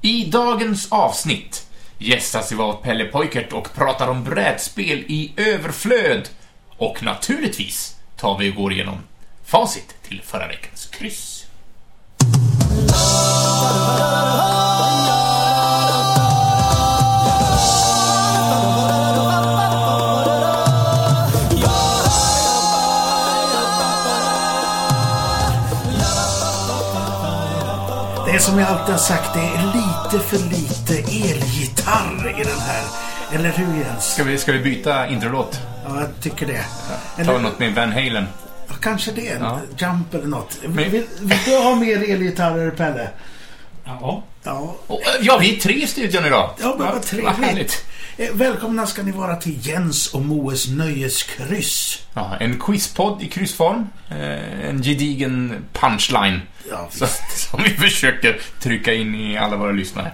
I dagens avsnitt gästas vi av Pelle Pojkert och pratar om brädspel i överflöd. Och naturligtvis tar vi och går igenom facit till förra veckans kryss. Det är som jag alltid har sagt, det är lite för lite elgitarr i den här. Eller hur Jens? Ska vi, ska vi byta introlåt? Ja, jag tycker det. Ta Eller, något med Van Halen. ja, kanske det. En Ja. Jump eller något. Men- Vill, vill du ha mer elgitarrer, Pelle? Ja. Ja, äh, ja, vi är tre i studion idag. Ja, men vad Vad trevligt. härligt. Eh, Välkomna ska ni vara till Jens och Moes nöjeskryss. Ja, en quizpodd i kryssform. Eh, en gedigen punchline. Ja, Så, som vi försöker trycka in i alla våra lyssnare.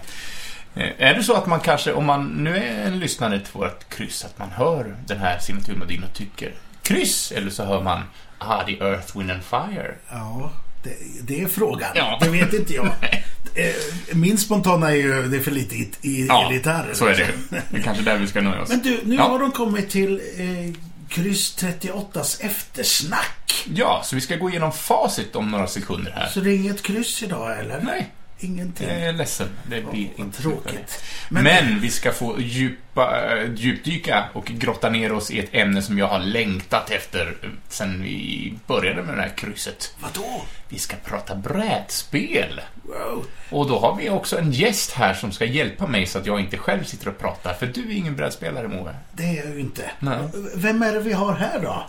Eh, Är det så att man kanske, om man nu är en lyssnare till vårt kryss, att man hör den här signaturmelodin och tycker kryss, eller så hör man Ah, the Earth, Wind and Fire. Ja, det, det är frågan. Ja. Det vet inte jag. Eh, Min spontana är ju, det är för lite i, i Ja, elgitarrer. så är det. Det är kanske där vi ska nöja oss. Men du, nu Ja. har de kommit till eh, kryss 38s eftersnack. Ja, så vi ska gå igenom facit om några sekunder här. Så det är inget kryss idag, eller? Nej, Ingenting. jag är ledsen. Det blir vad inte tråkigt. Men, Men- vi ska få djupa, äh, djupdyka och grotta ner oss i ett ämne som jag har längtat efter eh, sen vi började med det här krysset. Vadå? Vi ska prata brädspel. Wow. Och då har vi också en gäst här som ska hjälpa mig så att jag inte själv sitter och pratar. För du är ingen brädspelare, Moe. Det är jag ju inte. Nej. Vem är det vi har här då?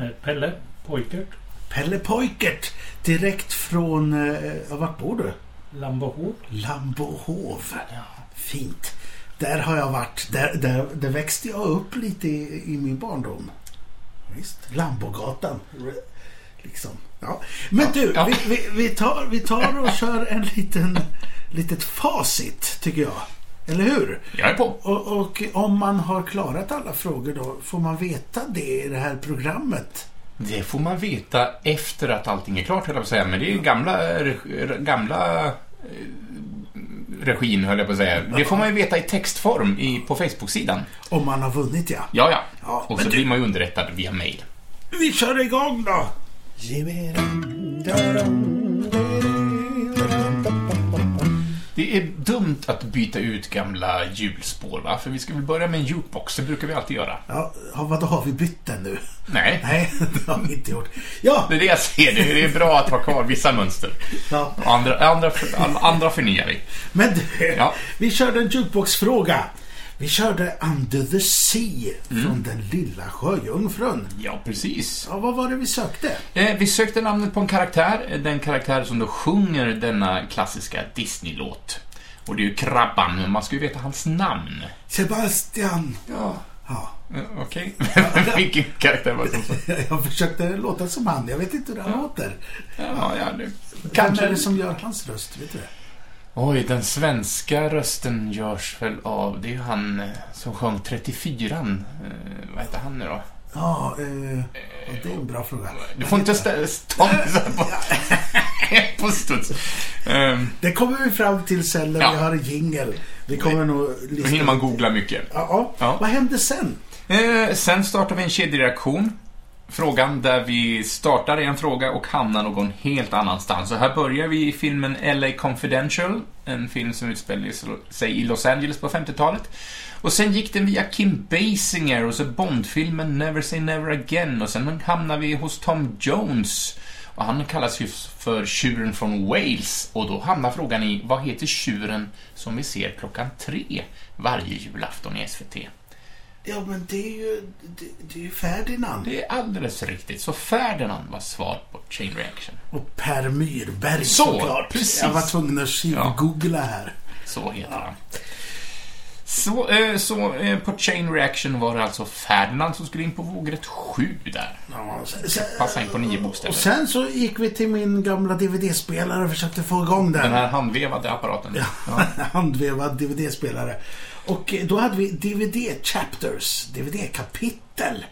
Eh, Pelle Poikert. Pelle Poikert. Direkt från... Eh, ja, vart bor du? Lambohov. Lambohov. Fint. Där har jag varit. Där, där, där växte jag upp lite i, i min barndom. Visst. Lambogatan. Liksom. Ja. Men du, Ja. Vi, vi, vi, tar, vi tar och kör en liten, litet facit, tycker jag. Eller hur? Jag är på. Och, och om man har klarat alla frågor då, får man veta det i det här programmet? Det får man veta efter att allting är klart, höll jag på att säga. Men det är gamla, reg- gamla eh, regin, höll jag på att säga. Det får man ju veta i textform i, på Facebook-sidan. Om man har vunnit, ja. Ja, ja. Ja, Och så du- blir man ju underrättad via mail. Vi kör igång då! Det är dumt att byta ut gamla hjulspår, va? För vi ska väl börja med en jukebox, det brukar vi alltid göra. Ja, ja, vad har vi bytt den nu? Nej, Nej, det har vi inte gjort. Ja, det är det jag ser. Det är, bra att ha kvar vissa mönster. ja. Andra, andra, andra förnyar vi. men du, Ja. vi körde en jukebox-fråga. Vi körde Under the Sea från den lilla sjöjungfrun. Ja, precis. Ja, vad var det vi sökte? Eh, vi sökte namnet på en karaktär, den karaktär som då sjunger denna klassiska Disney-låt. Och det är ju Krabban, men man ska ju veta hans namn. Sebastian. Ja. Ja, Eh, Okej. Vilken karaktär var det som jag försökte låta som han. Jag vet inte hur han låter. Ja, ja, det... Vem är Kanske... det som gör hans röst? Vet du det? Oj, den svenska rösten görs väl av... Det är ju han eh, som sjöng 34 eh, Vad heter han nu då? Ja, eh, det är en bra fråga. Du får inte ställa så här på, på studs. Ehm, Det kommer vi fram till sen när Ja. vi har jingle. Vi kommer nog Då hinner man googla mycket. Ja, ja. Vad hände sen? Eh, sen startar vi en kedjereaktion. Frågan där vi startar i en fråga och hamnar någon helt annanstans. Så här börjar vi i filmen LA Confidential, en film som utspelar sig i Los Angeles på 50-talet. Och sen gick den via Kim Basinger och så Bondfilmen Never Say Never Again och sen hamnar vi hos Tom Jones. Och han kallas ju för tjuren från Wales och då hamnar frågan i vad heter tjuren som vi ser klockan tre varje julafton i SVT? Ja, men det är ju, det, det är ju Ferdinand. Det är alldeles riktigt. Så Ferdinand var svar på Chain Reaction. Och Per Myrberg Så, såklart. precis. Jag var tvungen att tjuvgoogla här. Så heter han. Så, eh, så eh, på Chain Reaction var det alltså Ferdinand som skulle in på vågrätt 7 där. Ja, sen, sen, Passa in på nio bokstäver. och sen så gick vi till min gamla DVD-spelare och försökte få igång den. Den här handvevade apparaten. Ja. Handvevad DVD-spelare. Och eh, då hade vi DVD-chapters, DVD-kapitel.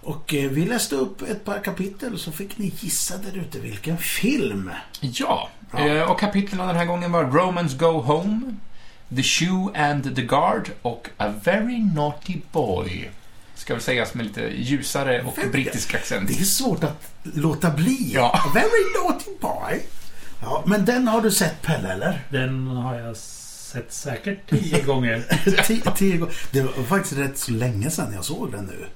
Och eh, vi läste upp ett par kapitel så fick ni gissa där ute vilken film. ja, Ja. Eh, Och kapitlen den här gången var Romans Go Home, The Shoe and the Guard och A Very Naughty Boy. Ska väl sägas med lite ljusare och Very- brittisk accent. Det är svårt att låta bli. Ja. Very naughty boy. Ja, men den har du sett Pelle, eller? Den har jag sett säkert tio gånger. Tio, tio gånger. Det var faktiskt rätt så länge sedan jag såg den nu.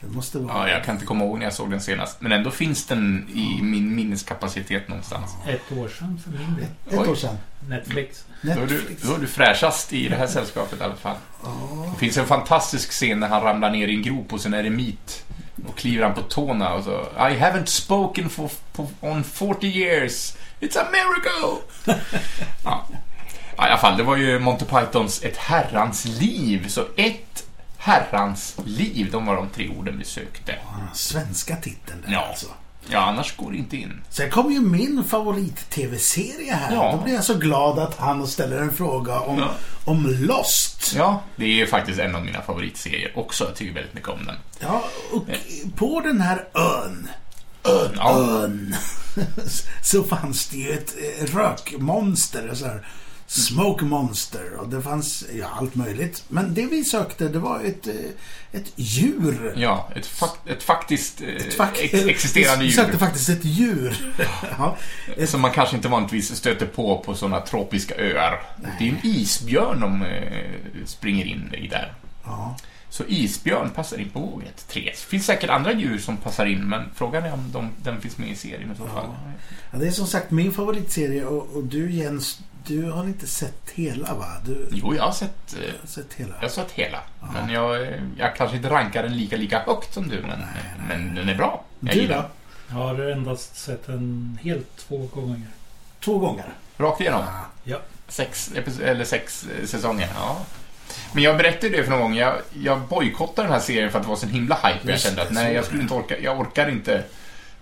Det måste vara... Ja, jag kan inte komma ihåg när jag såg den senast. Men ändå finns den i min minneskapacitet någonstans. Ett år sedan för min del. Ett Oj. år sedan. Netflix. Då är, du, Netflix. då är du fräschast i det här sällskapet i alla fall. Ja. Det finns en fantastisk scen när han ramlar ner i en grop hos en eremit. Och kliver han på tårna och så I haven't spoken for, for, on 40 years. It's a miracle! ja. Ja, i alla fall, det var ju Monty Pythons Ett herrans liv. Så ett herrans liv, de var de tre orden vi sökte. Ja, svenska titeln där Ja. alltså. Ja, annars går det inte in. Sen kom ju min favorit-tv-serie här. Ja. Då blir jag så glad att han ställer en fråga om, Ja. om Lost. Ja, det är ju faktiskt en av mina favoritserier också. Jag tycker väldigt mycket om den. Ja, och på den här ön, Ön, ja. ön så fanns det ju ett eh, rökmonster. Så här, smoke monster. Och det fanns ja, allt möjligt. Men det vi sökte, det var ett, eh, ett djur. Ja, ett, fak ett faktiskt eh, Ett fack- ex existerande Vi sökte djur. faktiskt ett djur. ja, ett, Som man kanske inte vanligtvis stöter på på sådana tropiska öar. Det är en isbjörn de eh, springer in i där. ja. Så isbjörn passar in på våget 3. Det finns säkert andra djur som passar in, men frågan är om de, den finns med i serien i så fall. Ja, det är som sagt min favoritserie och, och du Jens, du har inte sett hela va? Du Jo, jag har sett, eh, har sett hela. jag har sett hela. Men jag, jag kanske inte rankar den lika, lika högt som du, men, men den är bra. Jag Du då? Jag har endast sett den helt två gånger. Två gånger? Rakt igenom. Ja. Sex, eller sex eh, säsonger, ja. Men jag berättade det för någon gång. Jag, jag bojkottade den här serien för att det var så himla hype. Jag Just kände det, att nej, jag skulle inte orka. Jag orkar inte.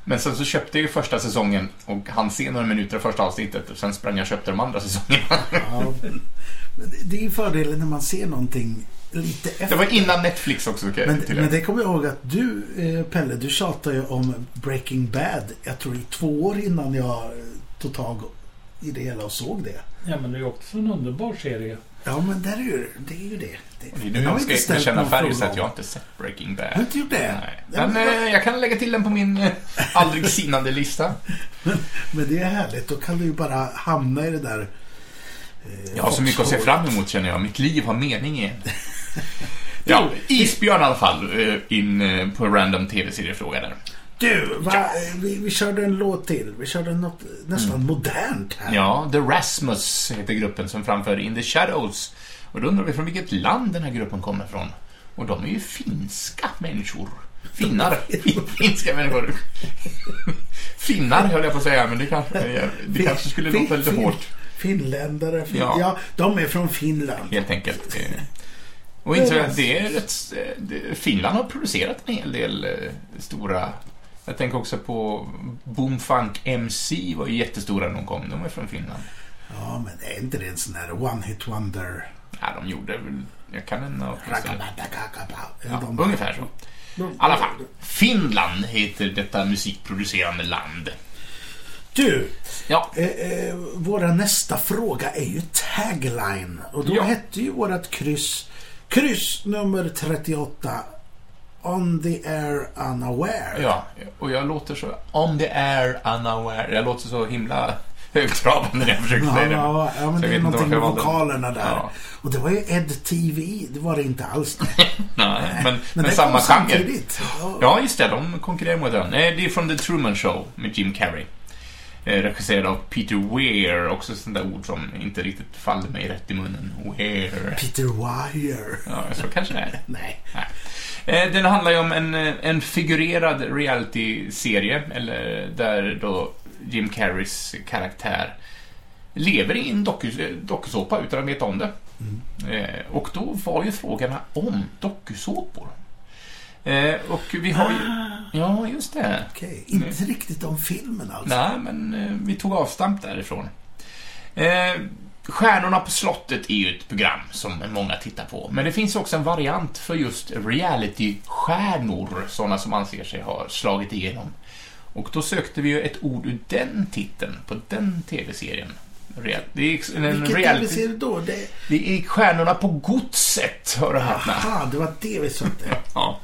Men sen så köpte jag ju första säsongen och hann se några minuter av första avsnittet. Och sen sprang jag och köpte de andra säsongerna. ja, det- det är ju fördelen när man ser någonting lite efter. Det var innan Netflix också, jag Men, men det kommer jag ihåg att du, eh, Pelle, du tjatade ju om Breaking Bad. Jag tror i två år innan jag eh, tog tag i det hela och såg det. Ja, men det är också en underbar serie. Ja, men där är ju, det är ju det. Det Det är nu jag ska någon färg så att jag inte sett Breaking Bad. Har inte gjort det? Nej. Ja, Men men- eh, jag kan lägga till den på min eh, aldrig sinande lista. Men det är härligt. Då kan du ju bara hamna i det där... eh, Jag har så mycket att se fram emot känner jag. Mitt liv har mening igen. Ja, isbjörn i alla fall. eh, In på random tv-seriefråga där. Du, va, eh, vi, vi körde en låt till. Vi körde något nästan modernt här. Mm. Ja, The Rasmus heter gruppen som framför In the Shadows. Och då undrar vi från vilket land den här gruppen kommer ifrån. Och de är ju finska människor. Finnar. Finska människor. Finnar höll jag på att säga, men det kanske, det kanske skulle låta lite hårt. Finländare. Fin, Ja. ja. de är från Finland. helt enkelt. Och insåg att det är rätt, Finland har producerat en hel del eh, stora... Jag tänker också på Boomfunk MC var ju jättestora när de kom. De är från Finland. Ja, men är inte det en sån här one hit wonder? Ja, de gjorde väl... Jag kan en av... Ja, ungefär så. I alla fall. Finland heter detta musikproducerande land. Du, Ja, eh, eh, våra nästa fråga är ju tagline. Och då Ja. hette ju vårat kryss, kryss nummer 38, On the air unaware. ja, och jag låter så... On the air, unaware. Jag låter så himla högtravande när jag försöker Ja, säga det. ja, ja, men Så det är någonting med vokalerna där. Ja. Och det var ju Ed TV, det var det inte alls det. Nej, men, men, det samma genre. Ja. Ja, just det. De konkurrerar mot varandra. Det är från The Truman Show med Jim Carrey. Eh, regisserad av Peter Weir. Också sånt där ord som inte riktigt faller mig rätt i munnen. Weir. Peter Wire. Ja, så kanske det är. Nej. Eh, Den handlar ju om en, eh, en figurerad reality-serie, eller där då Jim Carreys karaktär lever i en doku, dokusåpa utan att veta om det. Eh, och då var ju frågorna om dokusåpor. Eh, och vi har ju... Ja, just det. Okej, inte riktigt om filmen alltså. Nej, men eh, vi tog avstamp därifrån. Eh, Stjärnorna på slottet är ju ett program som många tittar på. Men det finns också en variant för just reality-stjärnor, sådana som anser sig ha slagit igenom. Och då sökte vi ju ett ord ur den titeln på den tv-serien. Real- Det är en Vilken reality... tv-serie då? Det... Det är Stjärnorna på godset, hör du häpna. Aha, det var det vi sökte. Ja.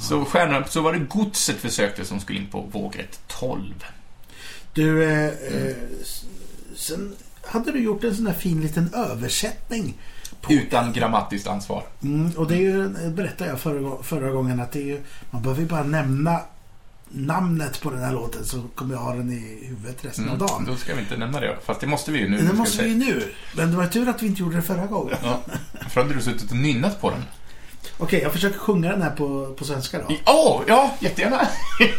Så, stjärnorna, så var det godset vi sökte som skulle in på vågrätt 12. Du, eh, s- sen hade du gjort en sån här fin liten översättning. På, Utan grammatiskt ansvar. mm, och det är ju, berättade jag förra, förra gången, att det är ju, man behöver ju bara nämna namnet på den här låten så kommer jag ha den i huvudet resten av dagen. Mm, då ska vi inte nämna det. Fast det måste vi ju nu. Det måste vi ju nu. Men det var tur att vi inte gjorde det förra gången. Ja. För hade du suttit och nynnat på den. Okej, jag försöker sjunga den här på, på svenska då. Åh, oh, ja, jättegärna.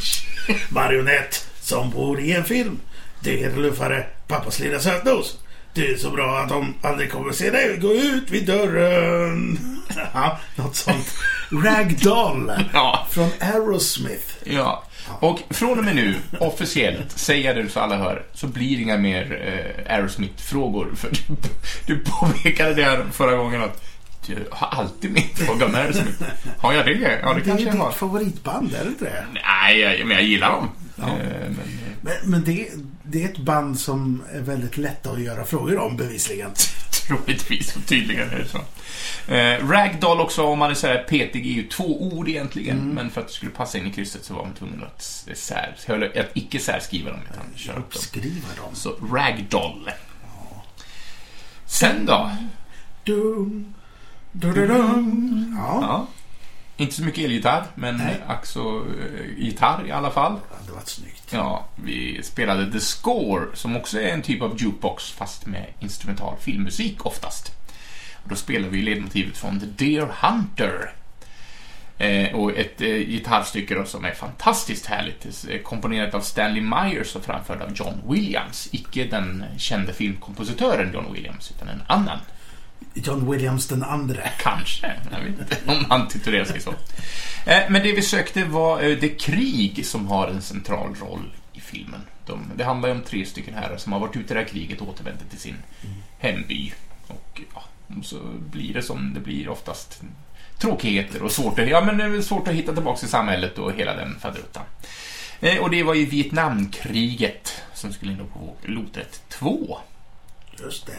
Marionett som bor i en film. Det är luffare, pappas lilla sötnos. Det är så bra att de aldrig kommer se dig gå ut vid dörren. Ja, något sånt. Ragdoll Ja, från Aerosmith. ja. Och från och med nu, officiellt, säger jag det så alla hör, så blir det inga mer eh, Aerosmith-frågor. För du, du påpekade det här förra gången att du har alltid min fråga om Aerosmith. Har jag det? Ja, det Det är kanske jag har. ditt favoritband, är det inte det? Nej, jag, men jag gillar dem. Ja. Eh, men, Men, men det, det är ett band som är väldigt lätta att göra frågor om bevisligen. Troligtvis, och det så. Eh, ragdoll också, om man är så här petig, är ju två ord egentligen, Mm. men för att det skulle passa in i krysset så var man tvungen att, sär, att icke särskriva dem, utan köra upp dem. Dem. Så ragdoll. Sen då? Dum, dum, ja. Ja. Inte så mycket elgitarr, men ack så eh, gitarr i alla fall hade varit snyggt. Ja, vi spelade The Score, som också är en typ av jukebox, fast med instrumental filmmusik oftast. Och då spelade vi ledmotivet från The Deer Hunter. Eh, och ett eh, gitarrstycke då som är fantastiskt härligt, komponerat av Stanley Myers och framförd av John Williams. Icke den kände filmkompositören John Williams, utan en annan. John Williams den andre. Kanske, jag vet inte om han titulerar sig så. Eh, men det vi sökte var eh, det krig som har en central roll i filmen. De, det handlar ju om tre stycken herrar som har varit ute i det här kriget och återvänt till sin hemby. Och ja, så blir det som det blir oftast. Tråkigheter och svårt att, ja, men det är svårt att hitta tillbaka till samhället och hela den faderuttan. Eh, och det var ju Vietnamkriget som skulle in på lotet 2. Just det.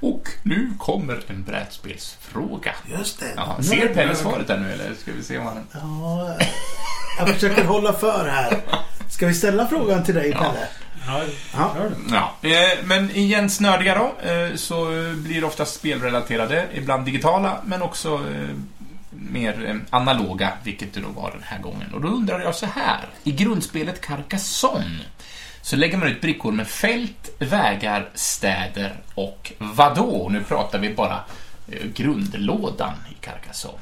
Och nu kommer en brädspelsfråga. Just det. Ja, ser Pelle svaret där nu eller ska vi se om han... Ja, jag försöker hålla för här. Ska vi ställa frågan till dig. Pelle? Ja, Ja. Ja, eh, men igen snördiga då, eh, så blir det oftast spelrelaterade, ibland digitala, men också eh, mer analoga, vilket det då var den här gången. Och då undrar jag så här, i grundspelet Carcassonne så lägger man ut brickor med fält, vägar, städer och vadå? Nu pratar vi bara eh, grundlådan i Carcassonne.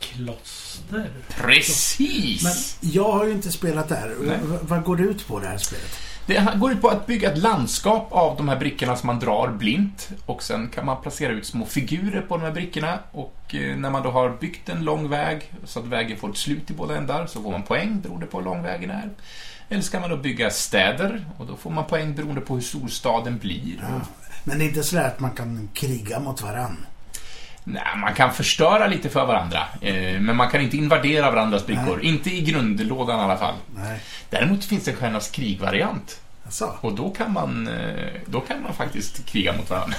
Kloster. Precis! Men jag har ju inte spelat det här. Nej. Vad går det ut på det här spelet? Det går ut på att bygga ett landskap av de här brickorna som man drar blint och sen kan man placera ut små figurer på de här brickorna och eh, när man då har byggt en lång väg så att vägen får ett slut i båda ändar så får man poäng beroende på hur lång vägen är. Eller ska man då bygga städer och då får man poäng beroende på hur stor staden blir. Ja. Men det är inte sådär att man kan kriga mot varann. Nej, man kan förstöra lite för varandra, eh, men man kan inte invadera varandras brickor. Inte i grundlådan i alla fall. Nej. Däremot finns det Stjärnornas krig-variant. Alltså. Och då kan man, eh, då kan man faktiskt kriga mot varandra.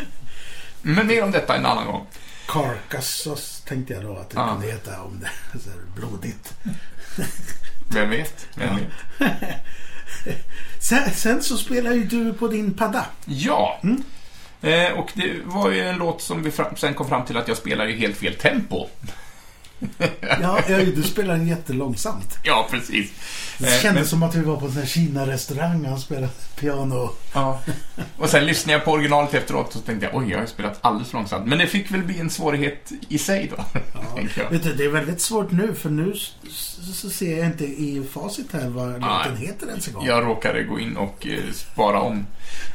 Men mer om detta en annan gång. Carcassus tänkte jag då att det Ja. kunde heta om det så här blodigt. Vem vet? Vem vet? Sen, sen så spelar ju du på din padda. Ja. Mm. Eh, och det var ju en låt som vi fram, sen kom fram till att jag spelar i helt fel tempo. Ja, ja, du spelar den jättelångsamt. Ja, precis. Det Eh, kändes men- som att vi var på en Kina-restaurang och han spelade piano. Ja. Och sen lyssnade jag på originalet efteråt och tänkte jag oj, jag har spelat alldeles för långsamt. Men det fick väl bli en svårighet i sig då, jag. Vet du, det är väldigt svårt nu för nu så ser jag inte i facit här vad låten heter ens en gång. Jag råkade gå in och eh, spara om.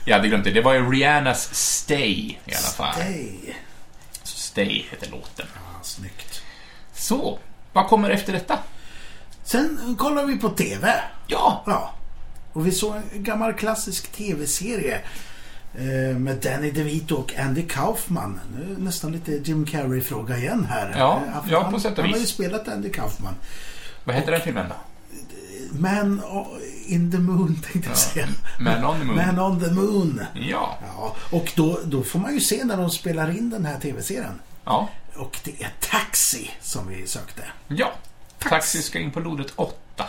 Jag hade glömt det. Det var ju Rihannas Stay i alla fall. Stay. Stay heter låten. Ja, snyggt. Så, vad kommer efter detta? Sen kollar vi på TV. Ja, Ja. Och vi såg en gammal klassisk TV-serie. eh, Med Danny DeVito och Andy Kaufman. Nu nästan lite Jim Carrey-fråga igen här. Ja, Eh, ja, han- på sätt och Han har ju vis. spelat Andy Kaufman. vad heter den filmen då? Man in the Moon tänkte jag Ja. säga. Man on the Moon. Man on the Moon. Ja. Ja, och då, då får man ju se när de spelar in den här tv-serien. Ja. Och det är Taxi som vi sökte. Ja. Taxi ska in på lodet 8.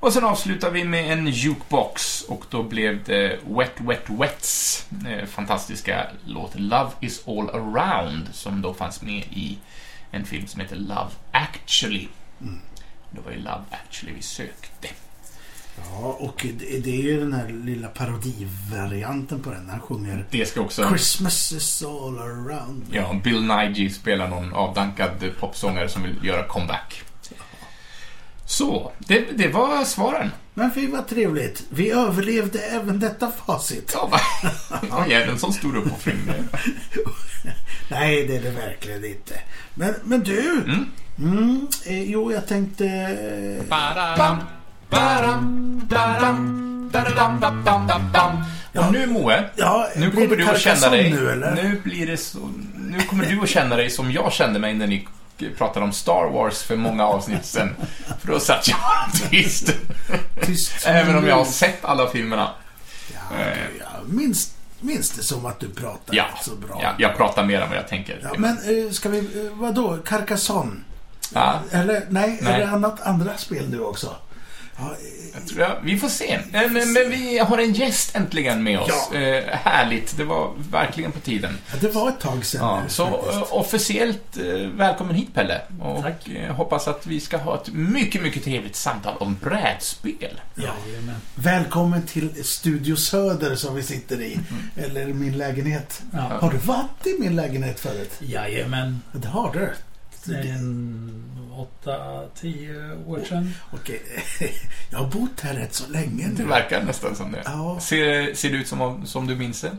Och sen avslutar vi med en jukebox och då blev det Wet Wet Wets eh, fantastiska låt Love is all around som då fanns med i en film som heter Love actually. Det var ju Love actually vi sökte. Ja, och det, det är ju den här lilla parodivarianten på den. Han sjunger Det ska också... Christmas is all around. me. Ja, Bill Nighy spelar någon avdankad popsångare som vill göra comeback. Så, det, det var svaren. Men fy vad trevligt. Vi överlevde även detta facit. Ja, va? Ja, jäveln som stor uppoffring. Nej, det är det verkligen inte. Men, men du. Mm. Mm, eh, jo, jag tänkte... eh, Badam, badam. Och nu Moe, Ja, nu kommer du att känna dig... nu, eller? Nu blir det så... Nu kommer du att känna dig som jag kände mig när ni pratade om Star Wars för många avsnitt sen. För då satt jag tyst. Tyst Även om jag har sett alla filmerna. Ja, Eh. okej, ja. Minns, minns det som att du pratar Ja, så bra. ja, jag pratar mer än vad jag tänker. Ja, men eh, ska vi... Eh, vadå? Carcassonne? Ja, Eller nej, Nej. är det annat, andra spel nu också? Ja, jag tror jag, vi får se. Eh, Men, men vi har en gäst äntligen med oss. Ja. Eh, härligt, det var verkligen på tiden. ja, det var ett tag sedan Ja, så faktiskt. eh, officiellt välkommen hit Pelle. Och Tack. hoppas att vi ska ha ett mycket, mycket trevligt samtal om brädspel. Jajamän. Välkommen till Studio Söder som vi sitter i. Mm. Eller min lägenhet. Ja. Har du varit i min lägenhet förut? Jajamän. Ja, Det har du. En åtta, tio år sedan. Okej. Jag har bott här rätt så länge Det nu. verkar nästan som det. Ja, Ser, ser det ut som, om- som du minns det?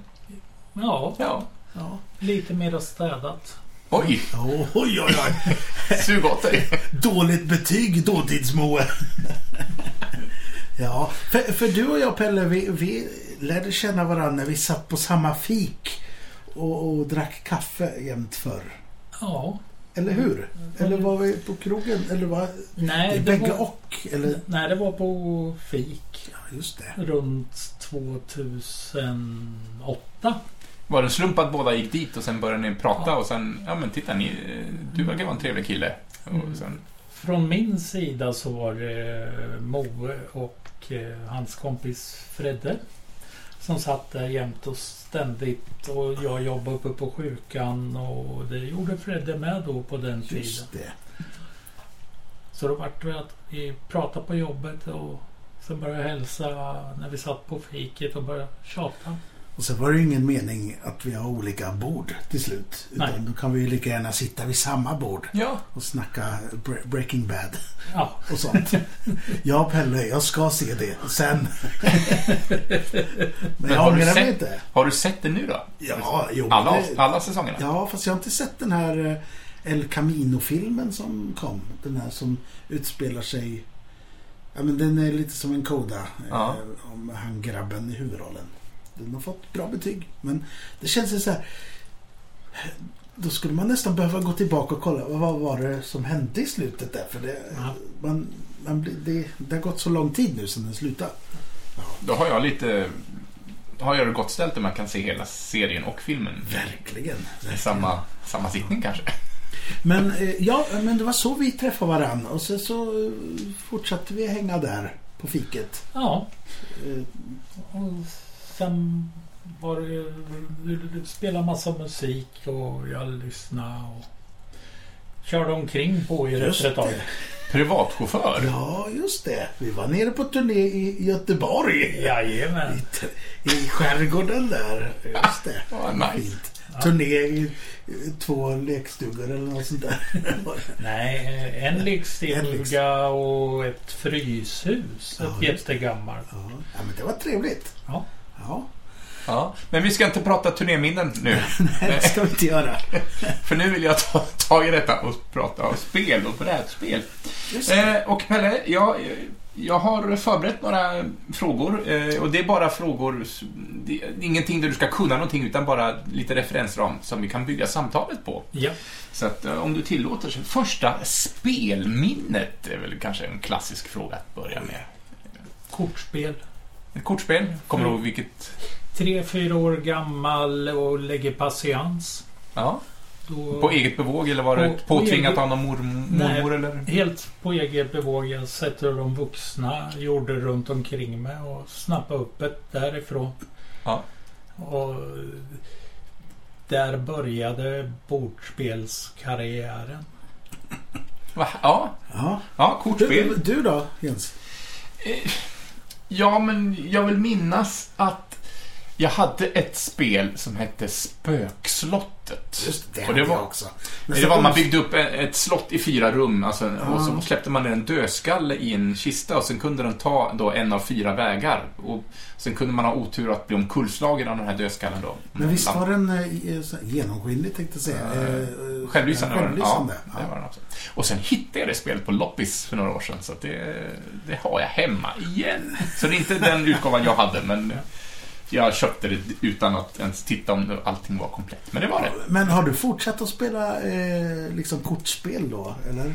Ja, Ja. ja. lite mer städat. Oj, Oj, oj, oj. sug åt dig. Dåligt betyg, dåtidsmoe. ja, för, för du och jag Pelle, vi, vi lärde känna varandra när vi satt på samma fik och, och drack kaffe jämt förr. Ja. Eller hur? Eller var vi på krogen? Eller var det Nej, är det bägge var, och? Eller? nej, det var på fik Ja, just det. runt 2008. Var det slump att båda gick dit och sen började ni prata och sen, ja men titta ni, du verkar vara en trevlig kille. Mm. Och sen, Från min sida så var det Moe och eh, hans kompis Fredde. Som satt där jämt och ständigt och jag jobbade uppe på sjukan och det gjorde Fredde med då på den tiden. Just det. Så då vart det att vi pratade på jobbet och sen började jag hälsa när vi satt på fiket och började tjata. Och så var det ju ingen mening att vi har olika bord till slut. Utan Nej. då kan vi ju lika gärna sitta vid samma bord ja, och snacka bre- Breaking Bad Ja, och sånt. ja, Pelle, jag ska se det sen. Men jag har du ångrar mig sett- inte. har du sett det nu då? Ja, jo. Alla, det- alla säsongerna? Ja, fast jag har inte sett den här eh, El Camino-filmen som kom. Den här som utspelar sig... Ja, men den är lite som en koda. eh, Ja. Om han grabben i huvudrollen. Den har fått bra betyg. Men det känns ju så här... Då skulle man nästan behöva gå tillbaka och kolla. Vad var det som hände i slutet där? För det, Ja. man, man, det, det har gått så lång tid nu sedan den slutade. Då har jag lite... Har jag det gott ställt om jag kan se hela serien och filmen Verkligen. i samma, samma sittning kanske. Men eh, ja, men det var så vi träffade varandra. Och sen så eh, fortsatte vi hänga där på fiket. ja. Eh, sen var det spelade massa musik och jag lyssnade och körde omkring på er Just ett tag. Privatchaufför? Ja, just det. Vi var nere på turné i Göteborg. Jajamän. I, I skärgården där. Just det. Ja, nice. Fint. Turné i eh, två lekstugor eller något sånt där. Nej, en En lekstuga och ett fryshus. Ett jättegammalt. Ja, ja, men det var trevligt. Ja. Ja, Ja, men vi ska inte prata turnéminnen nu. nej, det ska vi inte göra. För nu vill jag ta tag i detta och prata om spel och brädspel. Eh, och Pelle, jag, jag har förberett några frågor eh, och det är bara frågor, det är ingenting där du ska kunna någonting utan bara lite referensram som vi kan bygga samtalet på. Ja. Så att eh, om du tillåter så första spelminnet är väl kanske en klassisk fråga att börja med. Kortspel. Ett kortspel, kommer du ihåg vilket? Tre, fyra år gammal och lägger patiens. Ja, Då, på eget bevåg eller var det På- på påtvingat eget- av någon mor, Nej. mormor eller? Helt på eget bevåg. Jag sätter de vuxna gjorde runt omkring mig och snappade upp ett därifrån. Ja. Och där började bordspelskarriären. Va? Ja, Ja. ja, kortspel. Du, du då, Jens? Ja, men jag vill minnas att jag hade ett spel som hette Spökslottet. Just det, Och det var- jag också. Det var man byggde upp ett slott i fyra rum alltså, och så Ja. släppte man ner en dödskalle i en kista och sen kunde den ta då en av fyra vägar. Och sen kunde man ha otur att bli omkullslagen av den här dödskallen då. Men visst var den eh, så- genomskinlig tänkte jag säga. Eh, Eh, Självlysande var den. Ja, självlysande. det var den också. Och sen hittade jag det spelet på loppis för några år sedan, så det, det har jag hemma igen. Så det är inte den utgåvan jag hade, men jag köpte det utan att ens titta om allting var komplett. Men det var det. Men har du fortsatt att spela eh, liksom kortspel då, eller?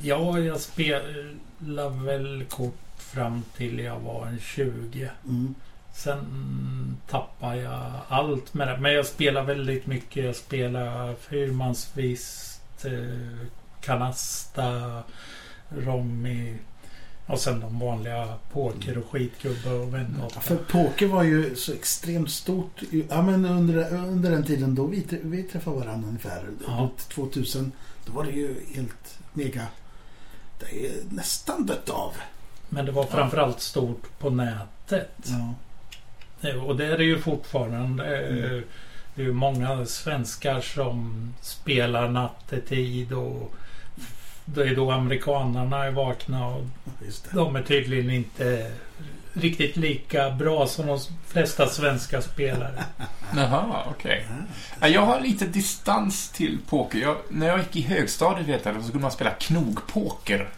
Ja, jag spelade väl kort fram till jag var en 20. Mm. Sen tappade jag allt med det. Men jag spelar väldigt mycket. Jag spelar fyrmansvist, eh, kanasta, rommi och sen de vanliga poker och skitgubbe och vänner. För poker var ju så extremt stort. Ja, men under, under den tiden då vi, vi träffade varandra ungefär, Ja. runt 2000, då var det ju helt mega... Det är nästan dött av. Men det var framförallt stort på nätet. Ja. Och det är det ju fortfarande. Eh, Mm. Det är ju många svenskar som spelar nattetid och det är då amerikanarna är vakna och Just det. de är tydligen inte riktigt lika bra som de flesta svenska spelare. Jaha, okej. Ja, Jag har lite distans till poker. Jag, när jag gick i högstadiet vet jag, så skulle man spela knogpoker.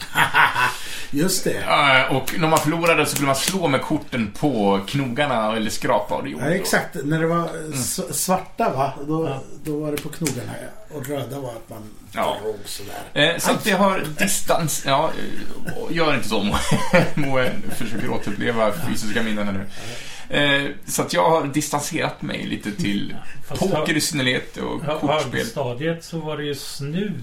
Just det. Och när man förlorade så skulle man slå med korten på knogarna eller skrapa och det gjorde Ja, exakt. När det var eh, Mm. svarta va? Då, Ja. då var det på knogarna. Ja. Och röda var att man Ja. drog sådär. Eh, Så att det har distans... Ja, gör inte så Moe. Försöker återuppleva fysiska minnen här nu. Eh, Så att jag har distanserat mig lite till Fast poker i synnerhet och kortspel. högstadiet så var det ju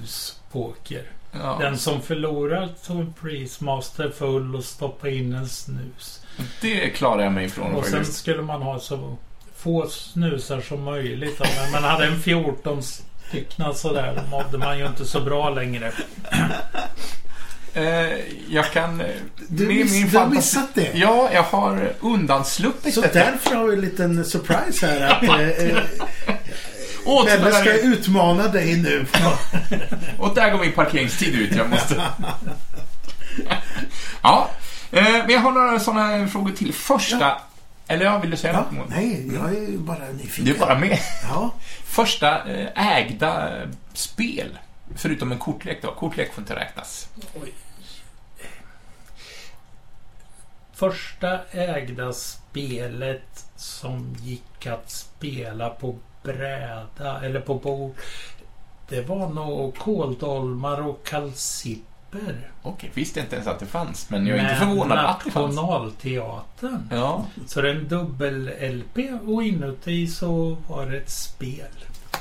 snuspoker. Ja, Den som förlorar tog en Priestmaster full och stoppade in en snus. det klarar jag mig ifrån Och sen skulle man ha så få snusar som möjligt. Man hade en 14 stycken sådär, mådde man ju inte så bra längre. Eh, Jag kan... eh, Du, miss, min du har missat det. Ja, jag har undansluppit Så detta. därför har vi en liten surprise här. Att eh, eh, ska där, utmana dig nu. och där går min parkeringstid ut. Jag måste... ja, men jag har några sådana frågor till. Första... Eller ja, vill du säga Ja, något? Moe? nej, jag är ju bara nyfiken. Du är bara med. Ja, Första eh, ägda eh, spel. Förutom en kortlek då. Kortlek får inte räknas. Oj. Första ägda spelet som gick att spela på bräda eller på bord. Det var nog kåldolmar och kalsipper. Okej, visste inte ens att det fanns. Men jag är inte förvånad att det fanns. Nationalteatern. Ja. Så det är en dubbel-LP och inuti så var det ett spel.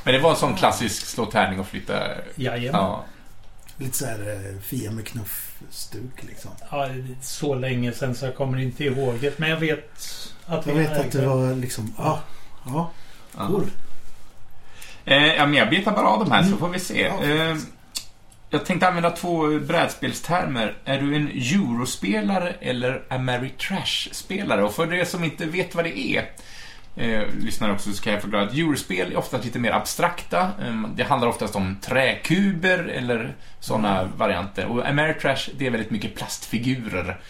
Men det var en sån klassisk slå tärning och flytta... Jajamän. Ja. lite så här eh, Fia med knuff-stuk liksom. Ja, så länge sedan så jag kommer inte ihåg det. Men jag vet att Jag vet att det var liksom, ja, ja, ja. cool. Eh, ja, men jag betar bara av de här så Mm. får vi se. Ja, Eh, jag tänkte använda två brädspelstermer. Är du en Eurospelare eller Ameritrash-spelare? Och för det som inte vet vad det är, eh, lyssnar också, så kan jag förklara att Eurospel är ofta lite mer abstrakta. Eh, det handlar oftast om träkuber eller sådana Mm. varianter. Och Ameritrash, det är väldigt mycket plastfigurer.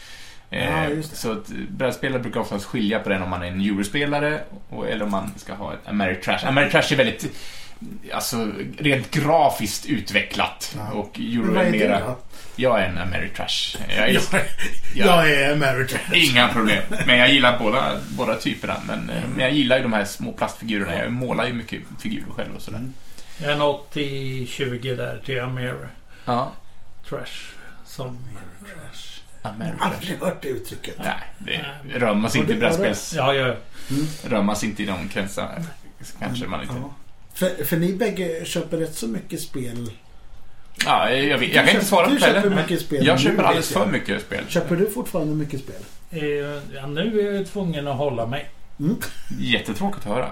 Eh, Ja, så brädspelare brukar oftast skilja på den om man är en Eurospelare och, eller om man ska ha ett Ameritrash. Ameritrash är väldigt Alltså, rent grafiskt utvecklat. Ja. Och Euro är det mera... då? Jag är en Ameritrash. Jag är, Jag, jag är American. Inga problem. Men jag gillar båda, båda typerna. Men, eh, men jag gillar ju de här små plastfigurerna. Jag målar ju mycket figurer själv och sådär. Mm. Jag är nått till 20 där till Amer Ja. Trash. Som... Ameritrash. Aldrig hört det uttrycket. Nej, det römmas inte i Har du- har du- brädspels... Ja, jag, Römmas inte i de kretsarna. Kanske man inte... Ja. För, för ni bägge köper rätt så mycket spel. Ja, jag, vet, jag kan inte köper- svara på du det heller. mycket spel Jag köper alldeles jag. för mycket spel. Köper du fortfarande mycket spel? eh, ja, nu är jag tvungen att hålla mig. Mm. Jättetråkigt att höra.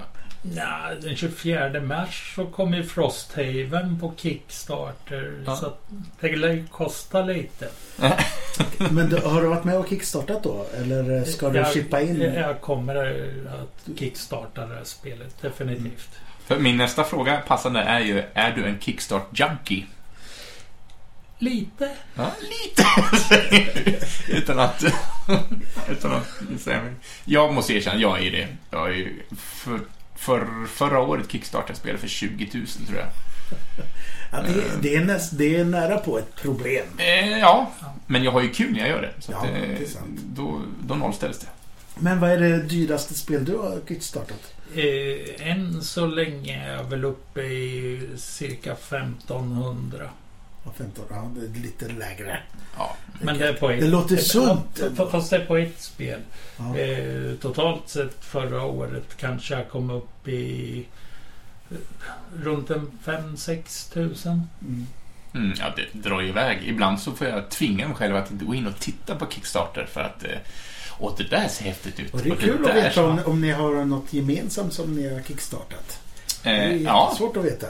Ja, den 24 mars så kommer Frosthaven på Kickstarter. Ja. Så det lär ju kosta lite. Men du, har du varit med och kickstartat då? Eller ska du jag, chippa in? Jag kommer att kickstarta det här spelet, definitivt. För min nästa fråga passande är ju, är du en Kickstart-junkie? Lite. Ja, lite. utan att... utan att säga mig. Jag måste erkänna, jag är det. Jag är för, för, förra året kickstartade spel för 20 000 tror jag. Ja, det, det, är näst, det är nära på ett problem. Eh, ja, men jag har ju kul när jag gör det. Så Ja, att, eh, det är sant. då, då nollställs det. Men vad är det dyraste spel du har kickstartat? Eh, än så länge är jag väl uppe i cirka 1500. Ja, 15, ja, det är lite lägre. Ja. Men det är på ett... Det låter sunt. Fast det är på ett spel. Ja. Eh, totalt sett förra året kanske jag kom upp i eh, runt en 5-6 tusen. Mm. Mm, ja, det drar ju iväg. Ibland så får jag tvinga mig själv att inte gå in och titta på Kickstarter för att eh, Åh, det där ser häftigt ut. Och det är Och kul att där veta om, om ni har något gemensamt som ni har kickstartat. Det är Eh, ja, svårt att veta.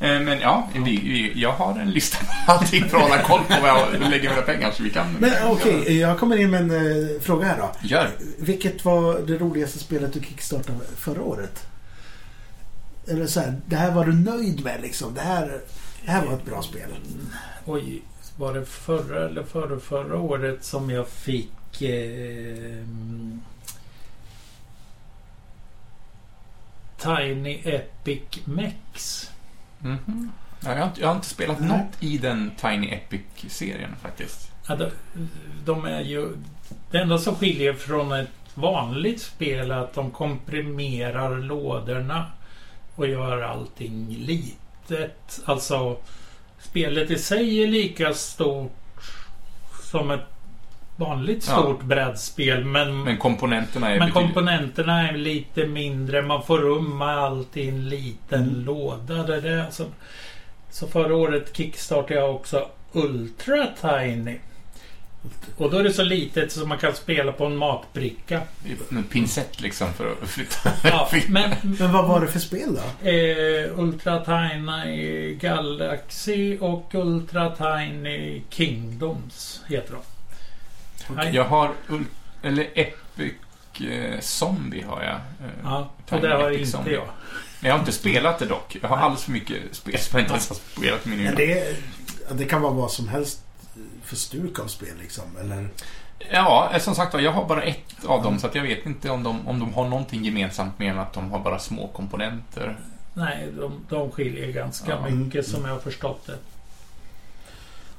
eh, men ja, vi, vi, jag har en lista på allting för att hålla koll på vad jag lägger mina pengar så vi kan... Men okej, jag kommer in med en eh, fråga här då. Gör. Vilket var det roligaste spelet du kickstartade förra året? Eller så här, det här var du nöjd med liksom. Det här, det här var ett bra spel. Oj, var det förra eller förra, förra året som jag fick eh, Tiny Epic Mex. Mhm. Ja, jag, har inte, jag har inte spelat Nej. något i den Tiny Epic-serien faktiskt. Ja, de, de är ju... Det enda som skiljer från ett vanligt spel är att de komprimerar lådorna och gör allting litet. Alltså, spelet i sig är lika stort som ett vanligt Ja. stort brädspel men, Men komponenterna är men betydligt... komponenterna är lite mindre. Man får rum med allt i en liten Mm. låda. Det är det som, så förra året kickstartade jag också Ultra Tiny. Och då är det så litet som man kan spela på en matbricka. En pincett liksom för att flytta. Ja, men Men vad var det för spel då? eh, Ultra Tiny Galaxy och Ultra Tiny Kingdoms heter de. Nej. Jag har... ul- Eller Epic eh, Zombie har jag. Eh, Ja, och det har Epic inte Zombie. jag. Men jag har inte spelat det dock. Jag har alldeles för mycket spel som jag inte ens har spelat min det, det kan vara vad som helst för stuk av spel liksom. Eller, Ja, eh, som sagt jag har bara ett av dem så att jag vet inte om de, om de har någonting gemensamt med att de har bara små komponenter. Nej, de, de skiljer ganska Ja. mycket som jag har förstått det.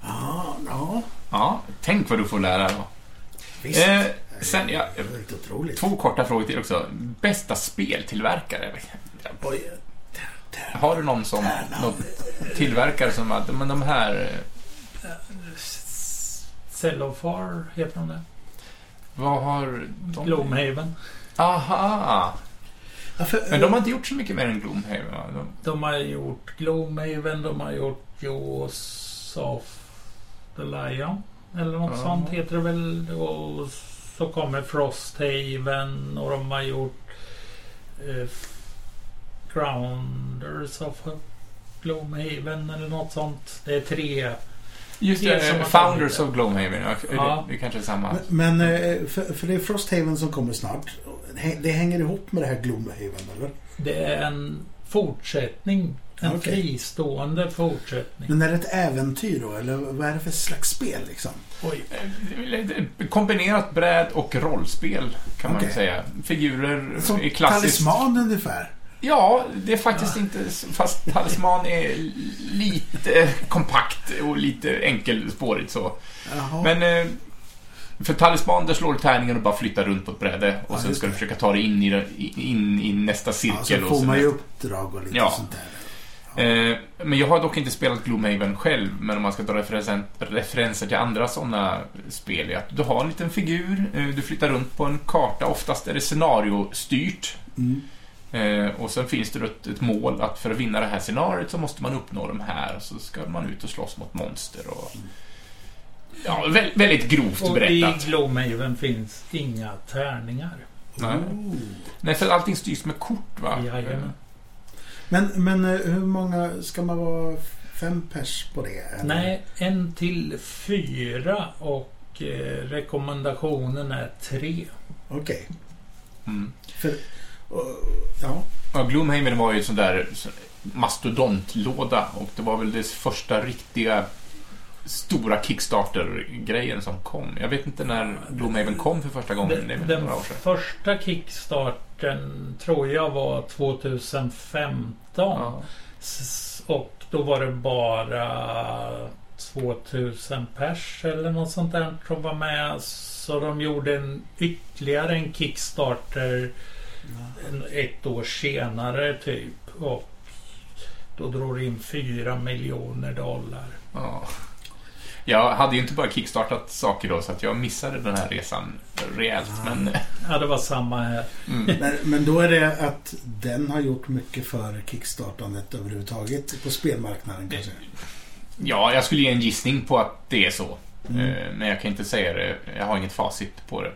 ja, ja, Ja, tänk vad du får lära då. Visst. Eh, sen, ja, två korta frågor till också. Bästa speltillverkare? Oj, Har du någon som, någon tillverkare som att, men de här, Cellofar heter de det. vad har de? Gloomhaven. Aha! Ja, för, Men de har inte gjort så mycket mer än Gloomhaven va? De, De har gjort Gloomhaven, de har gjort Jaws of the Lion. Eller något Ja. sånt heter det väl. Och så kommer Frosthaven och de har gjort eh, Grounders of Gloomhaven eller något sånt. Det är tre. just Det det, eh, Founders of Gloomhaven. Ja. Det, kanske är samma. Men, eh, för, för det är Frosthaven som kommer snart. Det hänger ihop med det här Gloomhaven, eller? Det är en fortsättning. En Okej. fristående fortsättning. Men är det ett äventyr då? Eller vad är det för slags spel liksom? Oj. Eh, Kombinerat bräd och rollspel kan man Okej. väl säga. Figurer Som i klassiskt... talisman ungefär? Ja, det är faktiskt inte... Fast talisman är lite kompakt och lite enkelspårigt så. Jaha. Men... eh, För talisman, där slår du tärningen och bara flyttar runt på ett bräde. Och Ja, sen ska du försöka ta dig in i, det- in i nästa ja, cirkel. så och får man ju nästa. uppdrag och lite Ja. sånt där. Eh, Men jag har dock inte spelat Gloomhaven själv, men om man ska dra referenser, referenser till andra sådana spel är att du har en liten figur, eh, du flyttar runt på en karta, oftast är det scenariostyrt. Mm. Eh, Och sen finns det ett, ett mål att för att vinna det här scenariot så måste man uppnå de här, så ska man ut och slåss mot monster och... Ja, vä- väldigt grovt Och i berättat. Gloomhaven finns inga tärningar. Nej. Oh. Nej, för allting styrs med kort, va? Jajamän. Men, men eh, hur många ska man vara fem pers på det? eller? Nej, en till fyra och eh, rekommendationen är tre. Okej. Mm. För... och, ja. Ja, Gloomhaven var ju en sån där mastodontlåda och det var väl dess första riktiga stora Kickstarter-grejen som kom. Jag vet inte när Gloomhaven kom för första gången. Den, den några år sedan. första kickstarten tror jag var 2015. Ja. Och då var det bara 2000 pers eller något sånt där som var med. Så de gjorde en, ytterligare en Kickstarter en, ett år senare typ. Och då drog det in 4 miljoner dollar. Ja. Jag hade ju inte bara kickstartat saker då, så att jag missade den här resan rejält. Men, Ja, det var samma här. mm. Men, men då är det att den har gjort mycket för kickstartandet överhuvudtaget på spelmarknaden kanske? Ja, jag skulle ge en gissning på att det är så. Mm. Eh, Men jag kan inte säga det. Jag har inget facit på det.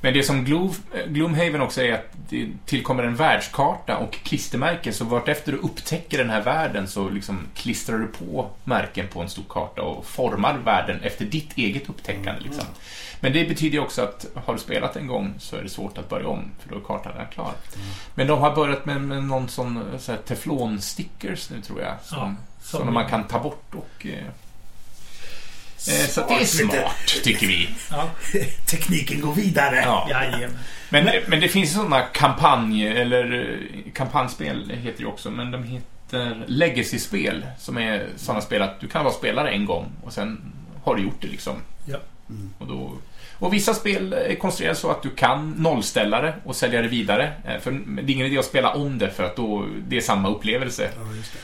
Men det som Gloom, eh, Gloomhaven också är att det tillkommer en världskarta och klistermärken. Så vartefter du upptäcker den här världen så liksom klistrar du på märken på en stor karta och formar världen efter ditt eget upptäckande. Liksom. Men det betyder också att har du spelat en gång så är det svårt att börja om, för då är kartan redan klar. Men de har börjat med, med någon sån så teflon-stickers nu, tror jag. Som, Ja, som som- man kan ta bort och... Eh, så det är Smart, smart, tycker vi. Ja, Tekniken går vidare. Ja. jajamän. Men, men det finns sådana kampanj, eller eh, kampanjspel heter det också, men de heter legacy-spel, som är sådana spel att du kan vara spelare en gång och sen har du gjort det liksom. Ja. Mm. Och, då, och vissa spel är konstruerade så att du kan nollställa det och sälja det vidare. Eh, För det är ingen idé att spela om det för att då, det är samma upplevelse. Ja, just det.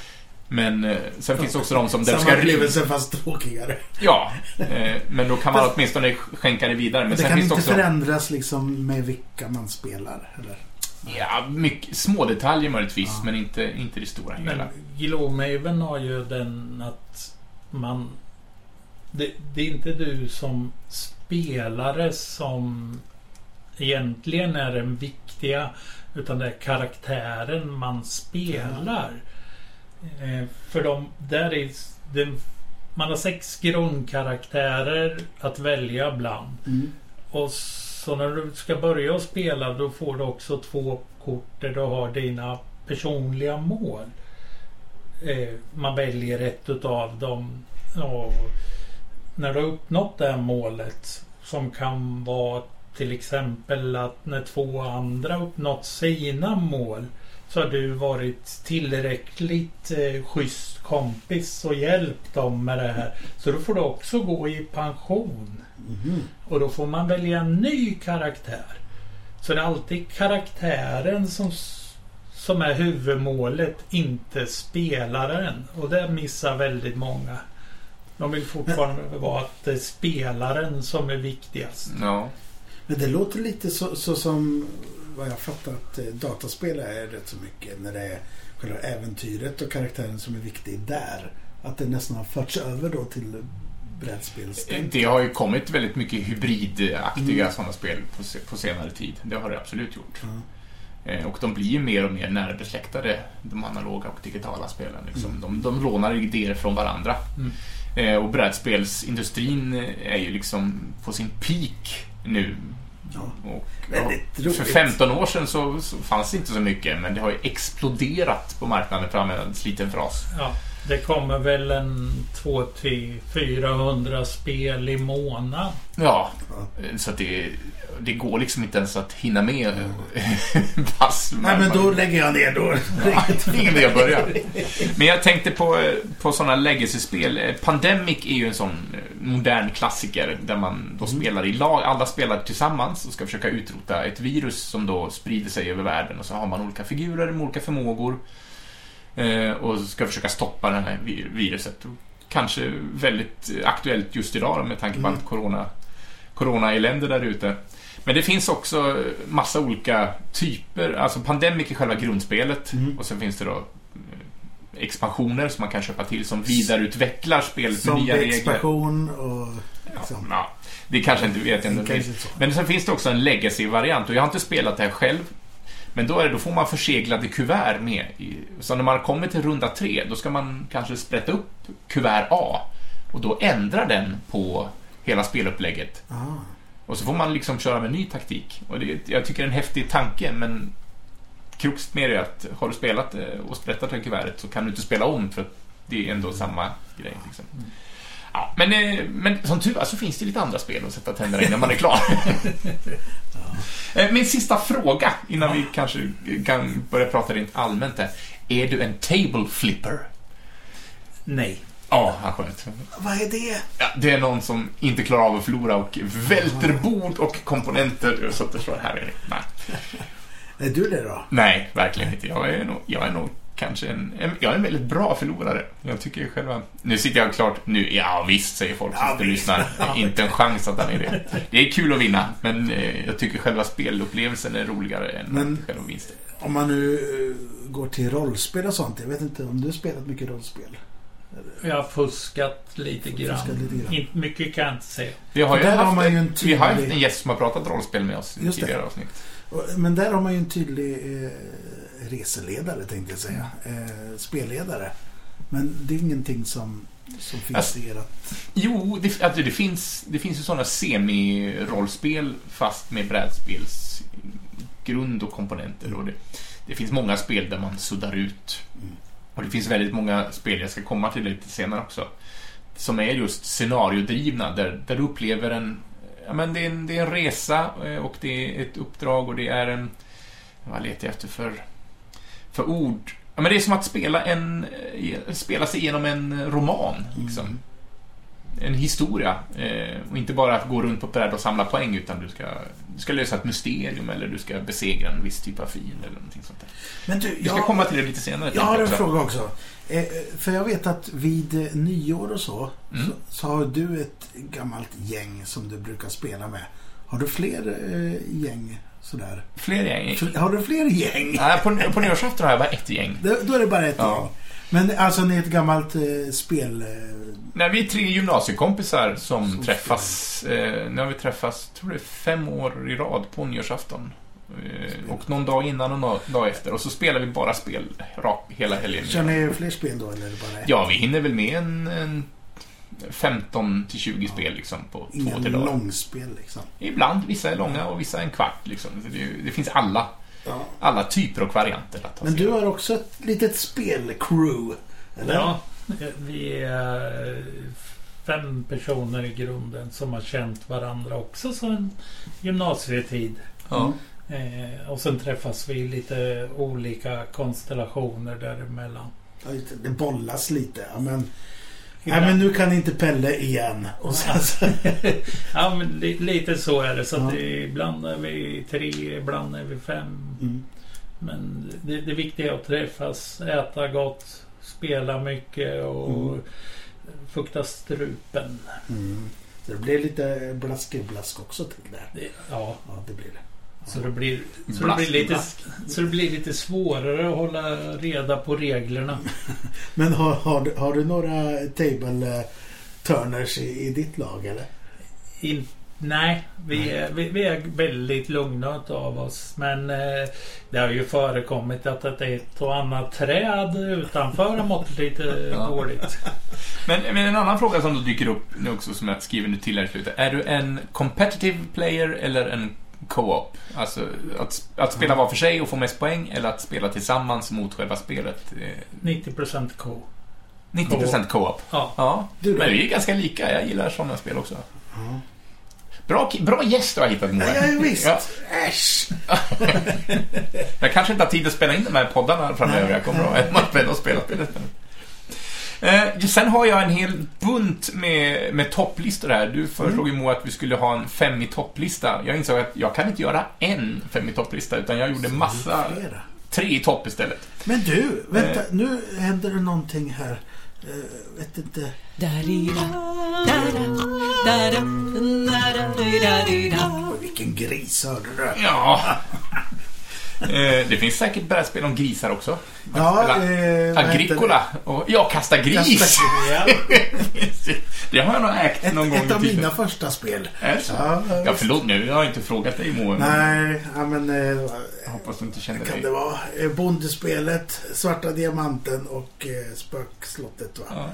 Men eh, sen finns det också de som... Samma ska upplevelse fast tråkigare. Ja, eh, men då kan man åtminstone skänka det vidare. Men det sen kan finns inte också... förändras liksom med vilka man spelar, eller? Ja, mycket, små detaljer möjligtvis, Ja. men inte, inte det stora hela. Men Gloomhaven har ju den att man... Det, det är inte du som spelare som egentligen är den viktiga. Utan det är karaktären man spelar. Eh, för de, där är det, man har sex grundkaraktärer att välja bland. Mm. Och så när du ska börja att spela då får du också två kort där du har dina personliga mål. Eh, man väljer ett utav dem. Och när du har uppnått det här målet som kan vara till exempel att när två andra uppnått sina mål så har du varit tillräckligt eh, schysst kompis och hjälpt dem med det här. Så då får du också gå i pension. Mhm. Och då får man välja en ny karaktär. Så det är alltid karaktären som, som är huvudmålet, inte spelaren. Och det missar väldigt många. De vill fortfarande vara att det är spelaren som är viktigast. Ja. Men det låter lite så, så som vad jag fattar att eh, dataspel är rätt så mycket när det är själva äventyret och karaktären som är viktig där. Att det nästan har förts över då till brädspelstänk. Det har ju kommit väldigt mycket hybridaktiga Mm. sådana spel på, på senare tid. Det har det absolut gjort. Eh, Och de blir ju mer och mer närbesläktade, de analoga och digitala spelen. Liksom. Mm. De, de lånar idéer från varandra. Mm. Eh, Och brädspelsindustrin är ju liksom på sin peak nu. Ja. Och, för 15 år sedan så, så fanns det inte så mycket, men det har ju exploderat på marknaden, för att använda en sliten fras. Ja. Det kommer väl en 200-400 spel i månaden. Ja, så att det, det går liksom inte ens att hinna med pass. Nej, men då lägger jag ner då. Ja, det är ingen idé att börja. Men jag tänkte på, på sådana legacy-spel. Pandemic är ju en sån modern klassiker där man då Mm. spelar i lag. Alla spelar tillsammans och ska försöka utrota ett virus som då sprider sig över världen. Och så har man olika figurer med olika förmågor. Eh, och ska försöka stoppa det här vi- viruset. Kanske väldigt aktuellt just idag med tanke på Mm. allt corona, corona-elände där ute. Men det finns också massa olika typer. Alltså Pandemic är själva grundspelet. Mm. Och sen finns det då eh, expansioner som man kan köpa till som vidareutvecklar spelet med nya regler. Zombie-expansion och... Ja, Liksom. ja, det kanske inte vet jag. Men sen finns det också en legacy-variant och jag har inte spelat det här själv. Men då, är det, då får man förseglade kuvert med. Så när man kommer till runda tre, då ska man kanske sprätta upp kuvert A. Och då ändrar den på hela spelupplägget. Ah. Och så får man liksom köra med ny taktik. Och det, jag tycker det är en häftig tanke, men krux med det är att har du spelat eh, och sprättat det kuvertet så kan du inte spela om för det är ändå samma grej. Liksom. Ja, men, eh, men som tur var så finns det lite andra spel att sätta tänderna i när man är klar. Eh, Min sista fråga innan vi kanske kan börja prata rent allmänt är. Är du en table flipper? Nej. Ja, vad skönt. Vad är det? Ja, det är någon som inte klarar av att förlora och välter bord och komponenter så att det slår här. Nej. Är du det då? Nej, verkligen inte. Jag är nog, jag är nog kanske en, en, jag är en väldigt bra förlorare. Jag tycker ju själva... Nu sitter jag klart nu, ja visst säger folk som Ja, inte lyssnar. Inte en chans att han är det. Det är kul att vinna, men eh, jag tycker själva spelupplevelsen är roligare än Men- själva vinsten. Om man nu eh, går till rollspel och sånt. Jag vet inte om du har spelat mycket rollspel? Jag har fuskat lite grann. Fuskat lite grann. Inte mycket kan jag inte säga. Vi har ju där har haft, man ju en vi har haft tydlig- en gäst som har pratat rollspel med oss i tidigare avsnitt. Men där har man ju en tydlig eh, reseledare tänkte jag säga. Eh, spelledare. Men det är ingenting som, som finns Alltså- i ert... Jo, det, alltså det, finns, det finns ju sådana semi-rollspel fast med brädspels grund och komponenter. Och det, det finns många spel där man suddar ut. Mm. Och det finns väldigt många spel, jag ska komma till det lite senare också, som är just scenariodrivna, där, där du upplever en... Ja, men det är en, det är en resa eh, och det är ett uppdrag och det är en... Vad letar jag efter för, för ord? Ja, men det är som att spela, en, eh, spela sig igenom en roman. Liksom Mm. en historia. Eh, och inte bara att gå runt på ett bräde och samla poäng, utan du ska, du ska lösa ett mysterium eller du ska besegra en viss typ av fiende eller någonting sånt där. Men du, Vi ska jag, komma till det lite senare. jag har en jag fråga också. Eh, för jag vet att vid eh, nyår och så, Mm. så, så har du ett gammalt gäng som du brukar spela med. Har du fler eh, gäng sådär? Fler gäng. Har du fler gäng? Nej, på, på nyårsafton har jag bara ett gäng. Då, då är det bara ett Ja. gäng. Men alltså ni är ett gammalt eh, spel... Eh, Nej, vi är tre gymnasiekompisar som Som träffas. Eh, nu har vi träffats, tror det är fem år i rad på nyårsafton. Eh, och någon dag innan och någon dag efter. Och så spelar vi bara spel rak, hela helgen. kör ni fler spel då eller det bara ett? Ja, vi hinner väl med en, en 15 till 20 spel liksom på två, Ingen tre dagar. långspel liksom. Ibland, vissa är långa och vissa är en kvart. Liksom. Det, det finns alla, Ja. alla typer och varianter att ta Men du har också ett litet spelcrew. Eller? Ja, vi är fem personer i grunden som har känt varandra också sedan gymnasietid. Ja. Eh, och sen träffas vi i lite olika konstellationer däremellan. Ja, Det bollas lite. Ja, men, nej, men nu kan inte Pelle igen. Och sen, ja, men li, lite så är det. Så Ja. det, ibland är vi tre, ibland är vi fem. mm. Men det, det viktiga är att träffas, äta gott, spela mycket och Mm. fukta strupen. Mm. Så det blir lite blaskeblask också till det. Det, ja, Ja, det blir det. Så det blir, så det blir lite, så det blir lite svårare att hålla reda på reglerna. Men har, har, du, har du några table eh, turners i, i ditt lag eller? In, nej, vi är, vi, vi är väldigt lugna av oss. Men eh, det har ju förekommit att ett, ett och annat träd utanför har mått lite Ja. dåligt. Men, men en annan fråga som då dyker upp nu också, som jag skriver nu till här i slutet. Är du en competitive player eller en co-op? Alltså att, att spela var för sig och få mest poäng, eller att spela tillsammans mot själva spelet? Eh, 90% K. 90% co-op. Ja. Ja, men vi är ganska lika. Jag gillar sådana spel också. Ja. Bra, bra gäst du har hittat, Moa. Ja, visst. Ja. Äsch. Jag kanske inte har tid att spela in de här poddarna framöver. Jag kommer att ha en match och spela spelet. Eh, sen har jag en hel bunt med, med topplistor här. Du föreslog ju Moa att vi skulle ha en fem i topplista. Jag insåg att jag kan inte göra en fem i topplista, utan jag gjorde massa... Flera. Tre i topp istället. Men du, vänta. Eh. Nu händer det någonting här. Uh, vet inte. Vilken gris hörde du? Ja. Eh, det finns säkert brädspel om grisar också. Ja, eh, Agricola. Och, ja, kasta gris. Kasta Ja. det har jag nog ägt Ett, någon gång ett av tiden. mina första spel. Är det så? Ja, Ja, förlåt nu. Jag har inte frågat dig, Moa. Nej, ja, men... Eh, Jag hoppas du inte känner kan dig... det vara eh, Bondespelet, Svarta Diamanten och eh, Spökslottet va? Ja.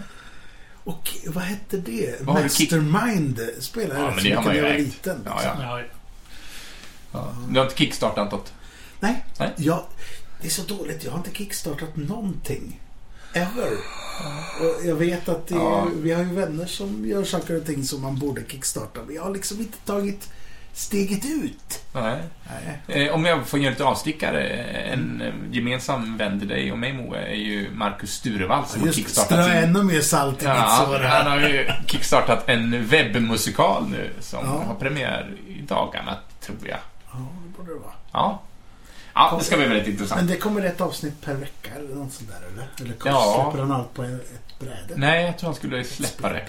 Och vad hette det? Vad Mastermind spelade Ja, jag men rätt det har man ju jag var ägt. liten. Ja, liksom. ja. Ja. Ja. Du har inte kickstartat något? Nej, Nej. Jag, det är så dåligt. Jag har inte kickstartat någonting. Ever. Och jag vet att det Ja. vi har ju vänner som gör saker och ting som man borde kickstarta. Men jag har liksom inte tagit steget ut. Nej. Nej. Eh, om jag får göra lite avstickare. En eh, gemensam vän till dig och mig, Moa, är ju Marcus Sturevall som har Just det, kickstartat strö ännu mer salt i mitt Ja, sår han här. har ju kickstartat en webbmusikal nu som Ja. har premiär i dagarna, tror jag. Ja, det borde det vara. Ja. Ja, det ska bli väldigt intressant. Men det kommer ett avsnitt per vecka eller något sånt där eller? Eller Ja. släpper han allt på ett bräde? Nej, jag tror han skulle släppa det.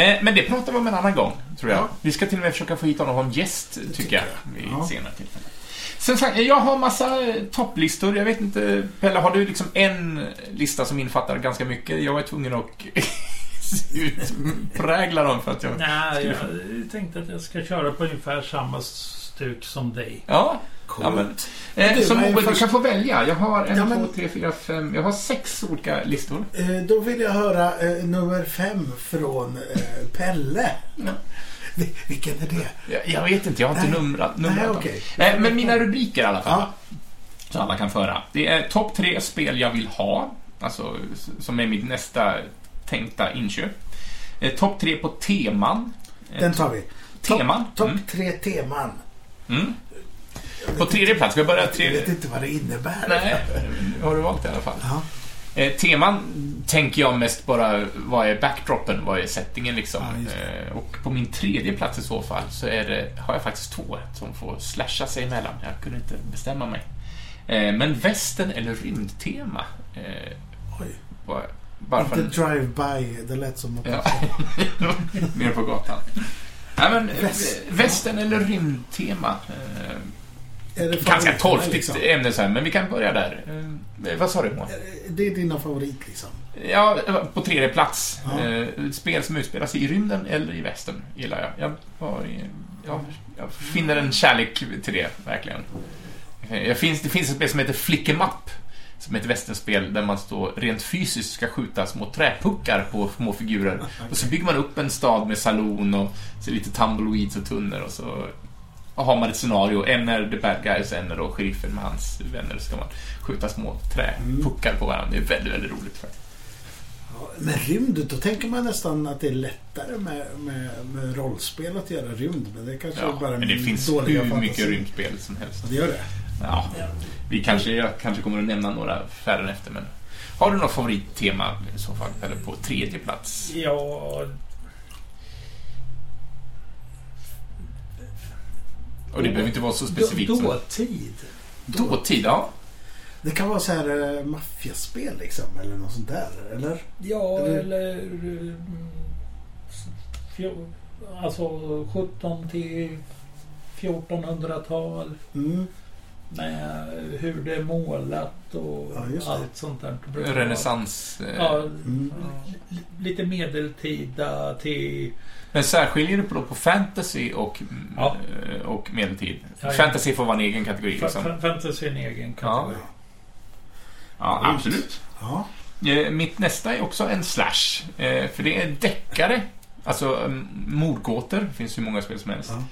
Eh, men det pratar vi om en annan gång, tror jag. Ja. Vi ska till och med försöka få hit honom som gäst, tycker tycker jag, jag. vid Ja. senare tillfälle. Sen sagt, jag har massa eh, topplistor. Jag vet inte, Pelle, har du liksom en lista som infattar ganska mycket? Jag var tvungen att utprägla dem för att jag... Nej, jag tänkte att jag ska köra på ungefär samma stuk som dig. Ja, Coolt. ja men... Eh, Du, vad är Moe, du först- kan få välja. Jag har en, Ja, men- två, tre, fyra, fem... Jag har sex olika listor. Eh, Då vill jag höra eh, nummer fem från eh, Pelle. Ja. Vi- Vilken är det? Jag, jag vet inte, jag har inte Nej. numrat, numrat Nej, okej. Eh, men mina rubriker i alla fall. Ja. Så alla kan föra. Det är topp tre spel jag vill ha. Alltså, som är mitt nästa tänkta inköp. Eh, topp tre på teman. Den tar vi. Teman. Topp Mm. tre teman. Mm. På tredje plats, ska jag börja Jag vet tredje? inte vad det innebär. Nej, har du valt i alla fall. Ja. Eh, teman tänker jag mest bara, vad är backdropen, vad är settingen liksom? Ja, eh, och på min tredje plats i så fall så är det, har jag faktiskt två som får slasha sig emellan. Jag kunde inte bestämma mig. Eh, men västern eller rymdtema? Eh, Oj. bara, bara Inte drive-by. Det lät som något. Ja. Mer på gatan. Nej, men eh, Väst. västern eller rymdtema? Ganska torftigt liksom? ämne så här, men vi kan börja där. Eh, vad sa du Moa? Eh, Det är dina favorit liksom. Ja, på tredje plats. Ja. Eh, spel som utspelar sig i rymden eller i västern gillar jag. Jag, har, jag, jag finner en kärlek till det, verkligen. Jag finns, det finns ett spel som heter Flickemapp som är ett västernspel där man står rent fysiskt ska skjuta små träpuckar på små figurer. Och så bygger man upp en stad med saloon och så lite tumbleweeds och tunnor och så har man ett scenario. En är the bad guys, en är då sheriffen med hans vänner. Så ska man skjuta små träpuckar på varandra. Det är väldigt, väldigt roligt faktiskt. Ja, Men rymd, då tänker man nästan att det är lättare med, med, med rollspel att göra rymd. Men det kanske är Ja, bara men det finns hur fantasi. mycket rymdspel som helst. Det gör det. Ja, vi kanske, jag kanske kommer att nämna några färre efter, men har du något favorittema i så fall? Eller på tredje plats? Ja, Och det behöver inte vara så specifikt. Då, som- dåtid. Dåtid, ja. Det kan vara så här äh, maffiaspel liksom, eller något sånt där, eller? Ja, Eller- eller... fjol- Alltså 17 till 1400-tal. Mm. Med hur det är målat och Ja, allt sånt där. Renässans. eh, Ja, Mm. li- lite medeltida till... Men särskiljer du på, på fantasy och, Ja. eh, och medeltid? Ja, ja. Fantasy får vara en egen kategori. Liksom. Fa- Fantasy är en egen Ja. kategori. Ja, absolut. Ja. Eh, Mitt nästa är också en slash. eh, För det är deckare. Alltså mm, mordgåtor. Det finns hur många spel som helst. Ja.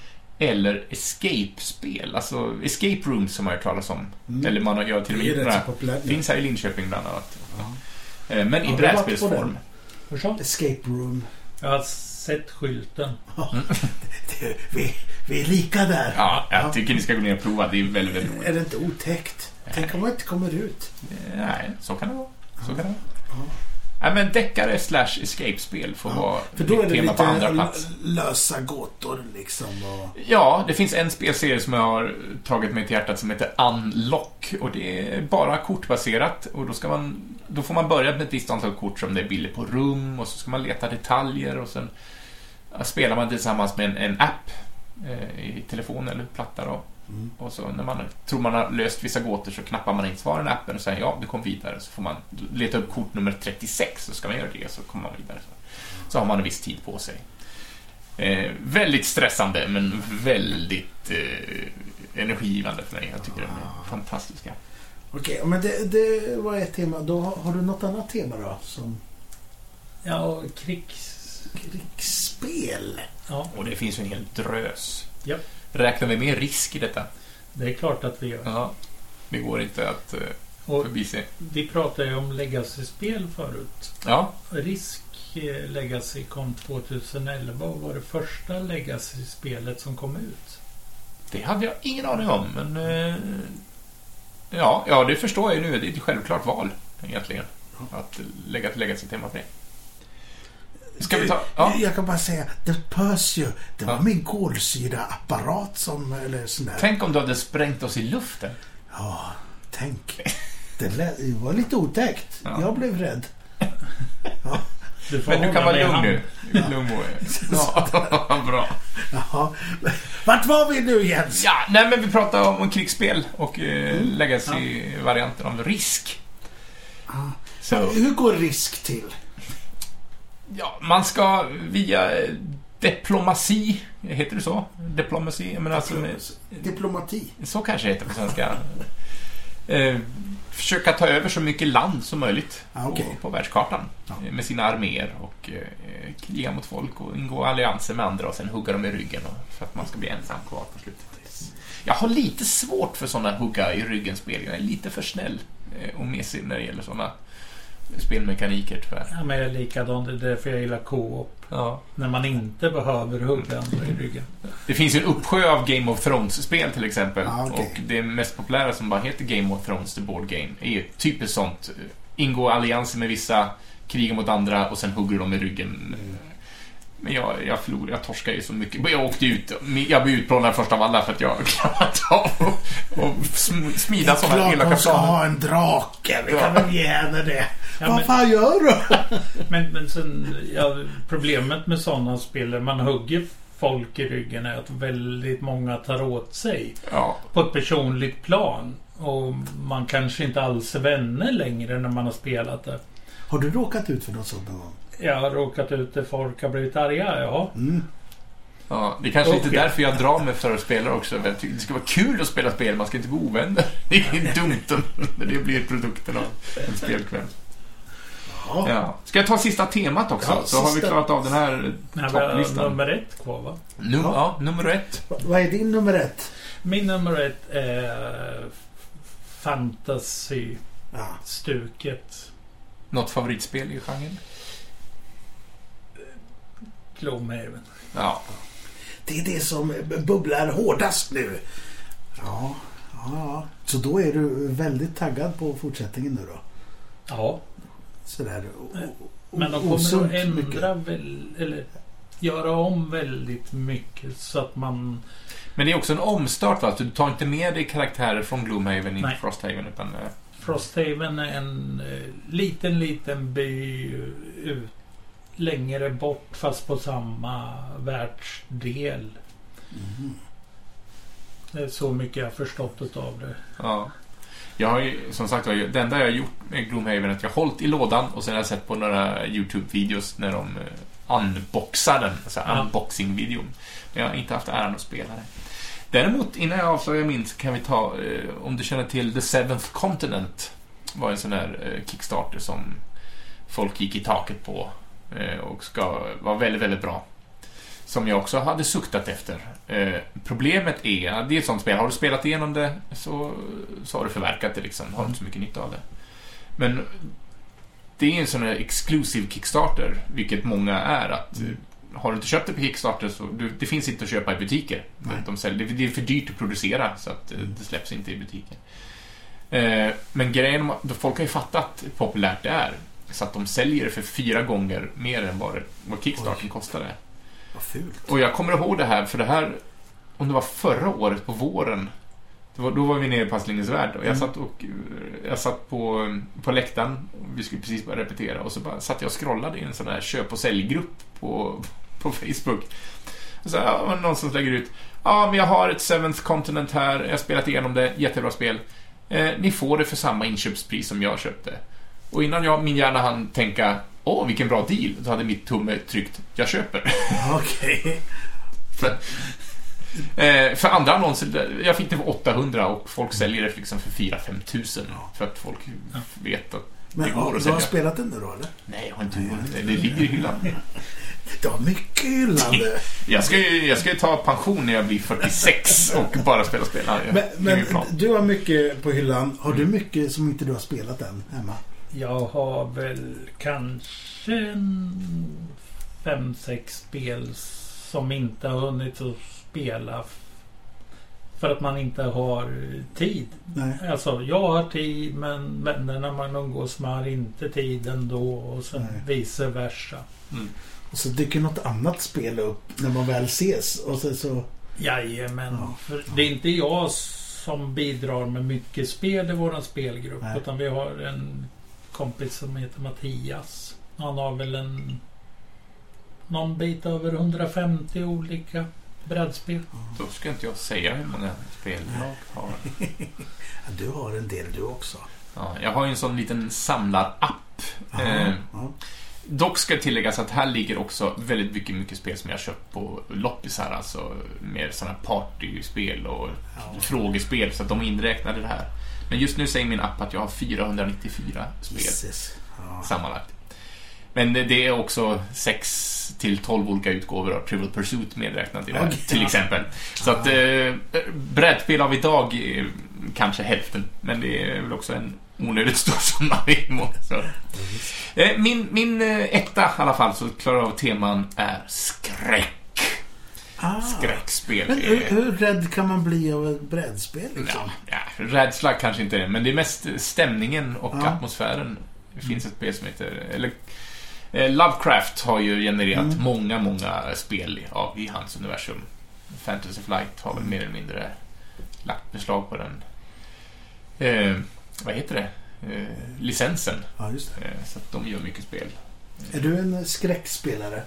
Eller escape-spel. Alltså escape rooms som man har hört talas om. Mm. Eller man har gör till och det med några. populärt. Finns här i Linköping bland annat. Ja. Men i brädspelsform. Escape room. Har sett skylten. Det, vi, vi är lika där. Ja, jag Ja. tycker ni ska gå ner och prova. Det är väldigt, väldigt roligt. Är det inte otäckt? Tänk om man inte kommer ut. Nej, så kan det vara. Så kan det vara. Nej, men deckare slash escape-spel får Ja, vara För då är det tema på andra lite plats. lösa gåtor liksom. Och... Ja, det finns en spelserie som jag har tagit mig till hjärtat som heter Unlock. Och det är bara kortbaserat. Och då, ska man, då får man börja med ett visst antal kort som det är bilder på rum. Och så ska man leta detaljer och sen spelar man tillsammans med en, en app eh, i telefon eller platta då. Mm. Och så när man tror man har löst vissa gåtor så knappar man in svaren i appen och säger ja, du kom vidare. Så får man leta upp kort nummer 36 så ska man göra det så kommer man vidare. Så, så har man en viss tid på sig. Eh, väldigt stressande men väldigt eh, energigivande för mig. Jag tycker de är fantastiska. Okej, men det, det var ett tema. Då har, har du något annat tema då? Som Ja, krigs... krigsspel? Ja, Och det finns ju en hel drös. Ja. Räknar vi med risk i detta? det är klart att vi gör. Ja. Det går inte att Och förbise. vi pratade ju om legacy-spel förut. Ja, Risk eh, Legacy kom 2011 och var det första Legacy-spelet som kom ut. det hade jag ingen aning om, men... Eh, ja, ja, det förstår jag ju nu. Det är ett självklart val, egentligen. Att lägga ett legacy-tema på det. Ska vi ta... Ja. Jag kan bara säga, det pös ju. Det var Ja. min kolsyraapparat som, eller sån där. Tänk om du hade sprängt oss i luften. Ja, tänk. Det, lät, det var lite otäckt. Ja. Jag blev rädd. Du får Men du kan vara med lugn nu. Lugn och... Ja, bra. Jaha. Vart var vi nu Jens? Ja, nej men vi pratar om krigsspel och eh, legacy-varianten av risk. Ja. Så, Hur går risk till? Ja, man ska via eh, diplomati, heter det så? Diplomati, jag menar alltså, Diplomati. så kanske det heter på svenska. Eh, försöka ta över så mycket land som möjligt Ah, okej. på, på världskartan. Ja. eh, Med sina arméer och eh, kriga mot folk och ingå allianser med andra och sen hugga dem i ryggen och, för att man ska bli ensam kvar på slutet. Jag har lite svårt för sådana hugga i ryggen-spel. Jag är lite för snäll eh, och mesig när det gäller sådana spelmekaniker tyvärr. Ja, men jag är likadan. Det är därför jag gillar co-op. Ja. När man inte behöver hugga andra i ryggen. Det finns ju en uppsjö av Game of Thrones-spel till exempel. Ja, okej. Och det mest populära som bara heter Game of Thrones, the board game, är ju typiskt sånt. Ingå allianser med vissa, kriga mot andra och sen hugger de i ryggen. Men jag, jag förlorar, jag torskar ju så mycket. Jag åkte ut, jag blev utplånad först av alla för att jag klarat av att och sm- smida Det är sådana klart elaka hon ska planer. ha en drake. Vi kan väl ge henne det. Ja, Vad men- fan gör du? Men, men sen, ja, problemet med sådana spel man hugger folk i ryggen är att väldigt många tar åt sig Ja, på ett personligt plan. Och man kanske inte alls är vänner längre när man har spelat det. Har du råkat ut för något sånt någon gång? Jag har råkat ut där folk har blivit arga, ja. Mm. ja, det är kanske lite Okej. därför jag drar mig för att spela också. Det ska vara kul att spela spel, man ska inte bli ovänner. Det är dumt när det blir produkten av en spelkväll. Ja. Ja. Ska jag ta sista temat också? Ja, så har vi sista. klarat av den här topplistan. nummer ett kvar va? Num ja. nummer ett. Va- Vad är din nummer ett? Min nummer ett är fantasy-stuket. Ja. Något favoritspel i genren? Gloomhaven. Ja. Det är det som bubblar hårdast nu. Ja, ja, ja. Så då är du väldigt taggad på fortsättningen nu då? Ja, Sådär. o- o- men de kommer att ändra väl, eller göra om väldigt mycket så att man... Men det är också en omstart va? Så Du tar inte med dig karaktärer från Gloomhaven i Nej. Frosthaven utan... eh, Frosthaven är en eh, liten, liten by ut, längre bort fast på samma världsdel. Mhm. Det är så mycket jag har förstått utav det. Ja. Jag har ju, som sagt var, det enda jag har gjort med Gloomhaven är att jag har hållit i lådan och sen har jag sett på några YouTube-videos när de eh, unboxar den, alltså Ja. unboxing-videon. Men jag har inte haft äran att spela det. Däremot, innan jag avslöjar min så kan vi ta, eh, om du känner till The Seventh Continent, var en sån här eh, Kickstarter som folk gick i taket på och ska vara väldigt, väldigt bra. Som jag också hade suktat efter. Eh, problemet är, det är ett sånt spel, har du spelat igenom det så, så har du förverkat det liksom, har du inte så mycket nytta av det. Men det är en sån här exclusive Kickstarter, vilket många är. att Mm. eh, Har du inte köpt det på Kickstarter så du, det finns inte att köpa i butiker. De säljer, det, är för dyrt att producera så att eh, Mm. det släpps inte i butiker. Eh, men grejen, folk har ju fattat hur populärt det är. Så att de säljer det för fyra gånger mer än vad, vad Kickstarten Oj. kostade. Vad fult. Och jag kommer ihåg det här, för det här, om det var förra året på våren, var, då var vi nere på Astlingens Värld och jag Mm. satt, och, jag satt på, på läktaren, vi skulle precis börja repetera och så bara satt jag och scrollade i en sån här köp och säljgrupp på, på Facebook. Och så ja, någon som lägger ut Ja, men jag har ett Seventh Continent här, jag har spelat igenom det, jättebra spel. Eh, ni får det för samma inköpspris som jag köpte. Och innan jag, min hjärna hann tänka Åh, vilken bra deal, så hade mitt tumme tryckt Jag köper. Okej. För, eh, för andra annonser, jag fick det för 800 och folk säljer det liksom för 4-5 tusen. För att folk vet att Men Det går att du har sälja. spelat den nu då eller? nej, jag har inte hunnit. Det ligger i hyllan. Du har mycket hyllande. Jag ska ju, jag ska ju ta pension när jag blir 46 och bara spela spel. Men, det men du har mycket på hyllan. Har du mycket som inte du har spelat än hemma? Jag har väl kanske en fem, sex spel som inte har hunnit att spela. För att man inte har tid. Nej. Alltså jag har tid men vännerna man umgås med har inte tid ändå och sen Nej. vice versa. Mm. Och så dyker något annat spel upp när man väl ses. Och så, så Jajamän. Ja. För det är inte jag som bidrar med mycket spel i våran spelgrupp. Nej. Utan vi har en kompis som heter Mattias. Han har väl en någon bit över 150 olika brädspel. Då ska inte jag säga hur många spel jag har. du har en del du också. Ja, jag har ju en sån liten samlarapp. Aha, Eh, ja. Dock ska tilläggas att här ligger också väldigt mycket, mycket spel som jag har köpt på loppisar, alltså mer sådana partyspel och Ja. frågespel, så att de är inräknade i det här. Men just nu säger min app att jag har 494 spel Jesus. Ja. sammanlagt. Men det är också 6 till 12 olika utgåvor av Trivial Pursuit medräknat i det här, Okej. till exempel. Så att eh, brädspel av idag är kanske hälften, men det är väl också en onödigt stor summa i mån. Så. Eh, Min, min eh, etta i alla fall, så klarar av teman, är skräck. Ah. Skräckspel. Men hur, hur rädd kan man bli av ett brädspel liksom? Ja, ja, rädsla kanske inte är men det är mest stämningen och Ja. atmosfären. Det finns ett spel som heter... Eller, eh, Lovecraft har ju genererat Mm. många, många spel av, i hans universum. Fantasy Flight har väl Mm. mer eller mindre lagt beslag på den. Eh, vad heter det? Eh, licensen. Ja, just det. Eh, så att de gör mycket spel. Är du en skräckspelare?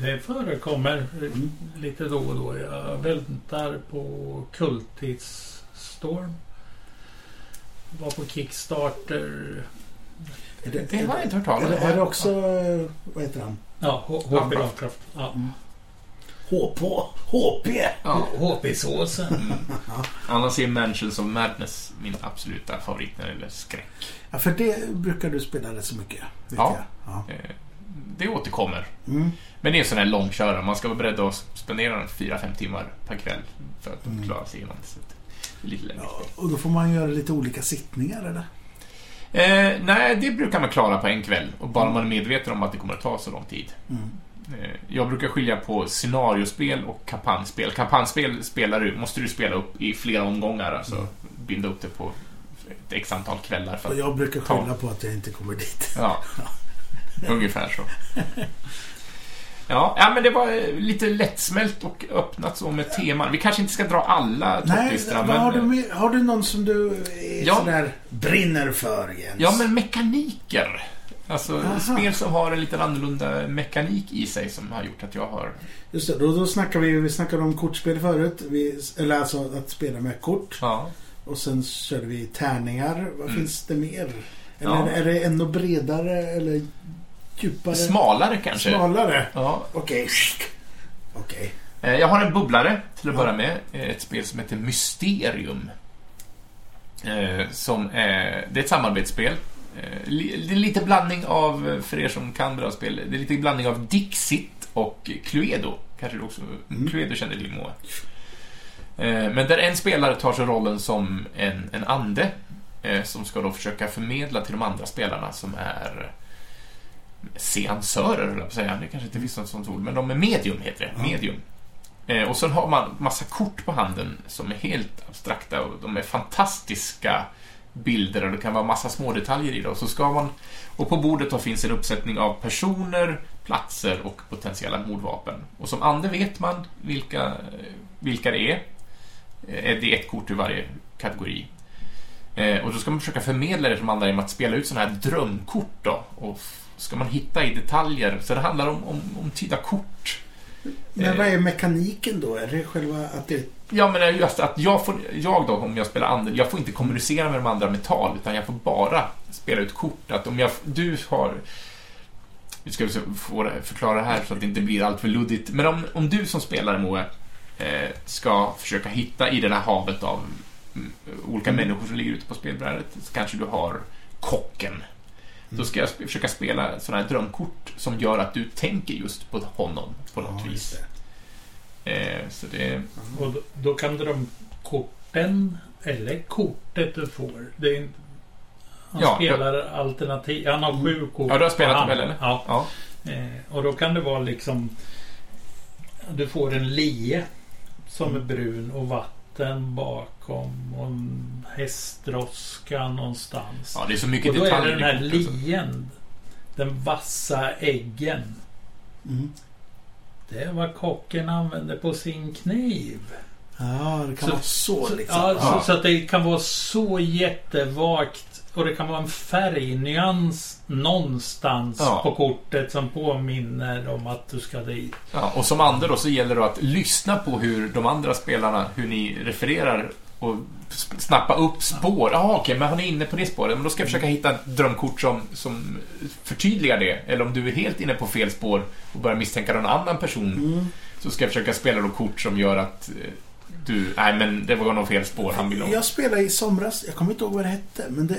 Det förekommer eh, Mm. lite då och då. Jag väntar på Kultistsstorm. Var på Kickstarter. Är Det har jag inte hört är talas det, om. är det också... eh, Vad heter han? Ja, HP Lovecraft. Ja. HP? HP? Ja. HP-såsen. Mm. Annars är Mansions of Madness min absoluta favorit när det gäller skräck. Ja, för det brukar du spela rätt så mycket. Vet Ja. Jag. ja. Det återkommer. Mm. Men det är en sån här långkörare. Man ska vara beredd att spendera en 4-5 timmar per kväll för att Mm. klara sig igenom det. Så att det är lite längre Ja, och då får man göra lite olika sittningar eller? Eh, nej, det brukar man klara på en kväll. Och bara man är medveten om att det kommer att ta så lång tid. Mm. Eh, jag brukar skilja på scenariospel och kampanjspel. Kampanjspel spelar du, måste du spela upp i flera omgångar. Alltså Mm. binda upp det på ett x antal kvällar. För jag brukar Ta. skylla på att jag inte kommer dit. ja, ungefär så. Ja, ja, men det var eh, lite lättsmält och öppnat så med teman. Vi kanske inte ska dra alla topplistorna, vad har, du men... med, har du någon som du Ja. sådär brinner för Jens? Ja, men mekaniker. Alltså Aha. spel som har en lite annorlunda mekanik i sig som har gjort att jag har... Just det, då, då snackar vi, vi snackade om kortspel förut. Vi, eller alltså att spela med kort. Ja. Och sen körde vi tärningar. Vad Mm. finns det mer? Eller Ja. är det ännu bredare eller djupare? Smalare kanske. Smalare? Ja. Okej. Okej. Eh, Jag har en bubblare till att Ja. börja med. Eh, Ett spel som heter Mysterium. Eh, Som är, det är ett samarbetsspel. Det är lite blandning av, för er som kan bra spel, det är lite blandning av Dixit och Cluedo. Kanske du också, Mm. Cluedo känner till Moa. Men där en spelare tar sig rollen som en, en ande som ska då försöka förmedla till de andra spelarna som är seansörer, höll jag på att säga. Det kanske inte finns något sånt ord, men de är medium, heter det. Medium. Eh, och sen har man massa kort på handen som är helt abstrakta och de är fantastiska bilder och det kan vara massa små detaljer i det. Och, så ska man, och på bordet då finns en uppsättning av personer, platser och potentiella mordvapen. Och som ande vet man vilka, vilka det är. Eh, Det är ett kort ur varje kategori. Eh, Och då ska man försöka förmedla det de andra genom att spela ut sådana här drömkort då. Och ska man hitta i detaljer. Så det handlar om, om, om tyda kort. Men Eh. vad är mekaniken då? Är det själva att det... Ja, men just att jag, får, jag då, om jag spelar ande, jag får inte kommunicera med de andra med tal, utan jag får bara spela ut kort. Att om jag, du har... Nu ska vi förklara det här så att det inte blir allt för luddigt. Men om, om du som spelare, Moe, eh, ska försöka hitta i det där havet av mm, olika Mm. människor som ligger ute på spelbrädet, så kanske du har kocken. Då ska jag sp- försöka spela sådana här drömkort som gör att du tänker just på honom på något Ja, vis. det. Eh, så det... Och då, då kan drömkorten, eller kortet du får, det är inte... Han Ja, spelar alternativ. Han har sju kort. Ja, du har spelat dem eller? Ja. Ja. Eh, och då kan det vara liksom... Du får en lie som är Mm. brun och vatten bakom och en hästdroska någonstans. Ja, det är så mycket och då är det detaljer den här lien. Den vassa äggen. Mm. Det är vad kocken använder på sin kniv. Ja, det kan Så- vara så, Så, liksom. ja, Ja. Så, så att det kan vara så jättevagt. Och det kan vara en färgnyans någonstans Ja. på kortet som påminner om att du ska dit. Ja, och som andra då så gäller det att lyssna på hur de andra spelarna, hur ni refererar och snappa upp spår. Ja, okej, men han är inne på det spåret. Men då ska jag försöka hitta ett drömkort som, som förtydligar det. Eller om du är helt inne på fel spår och börjar misstänka någon annan person Mm. så ska jag försöka spela då kort som gör att eh, du, nej men det var nog fel spår han ville. Jag spelade i somras, jag kommer inte ihåg vad det hette, men det,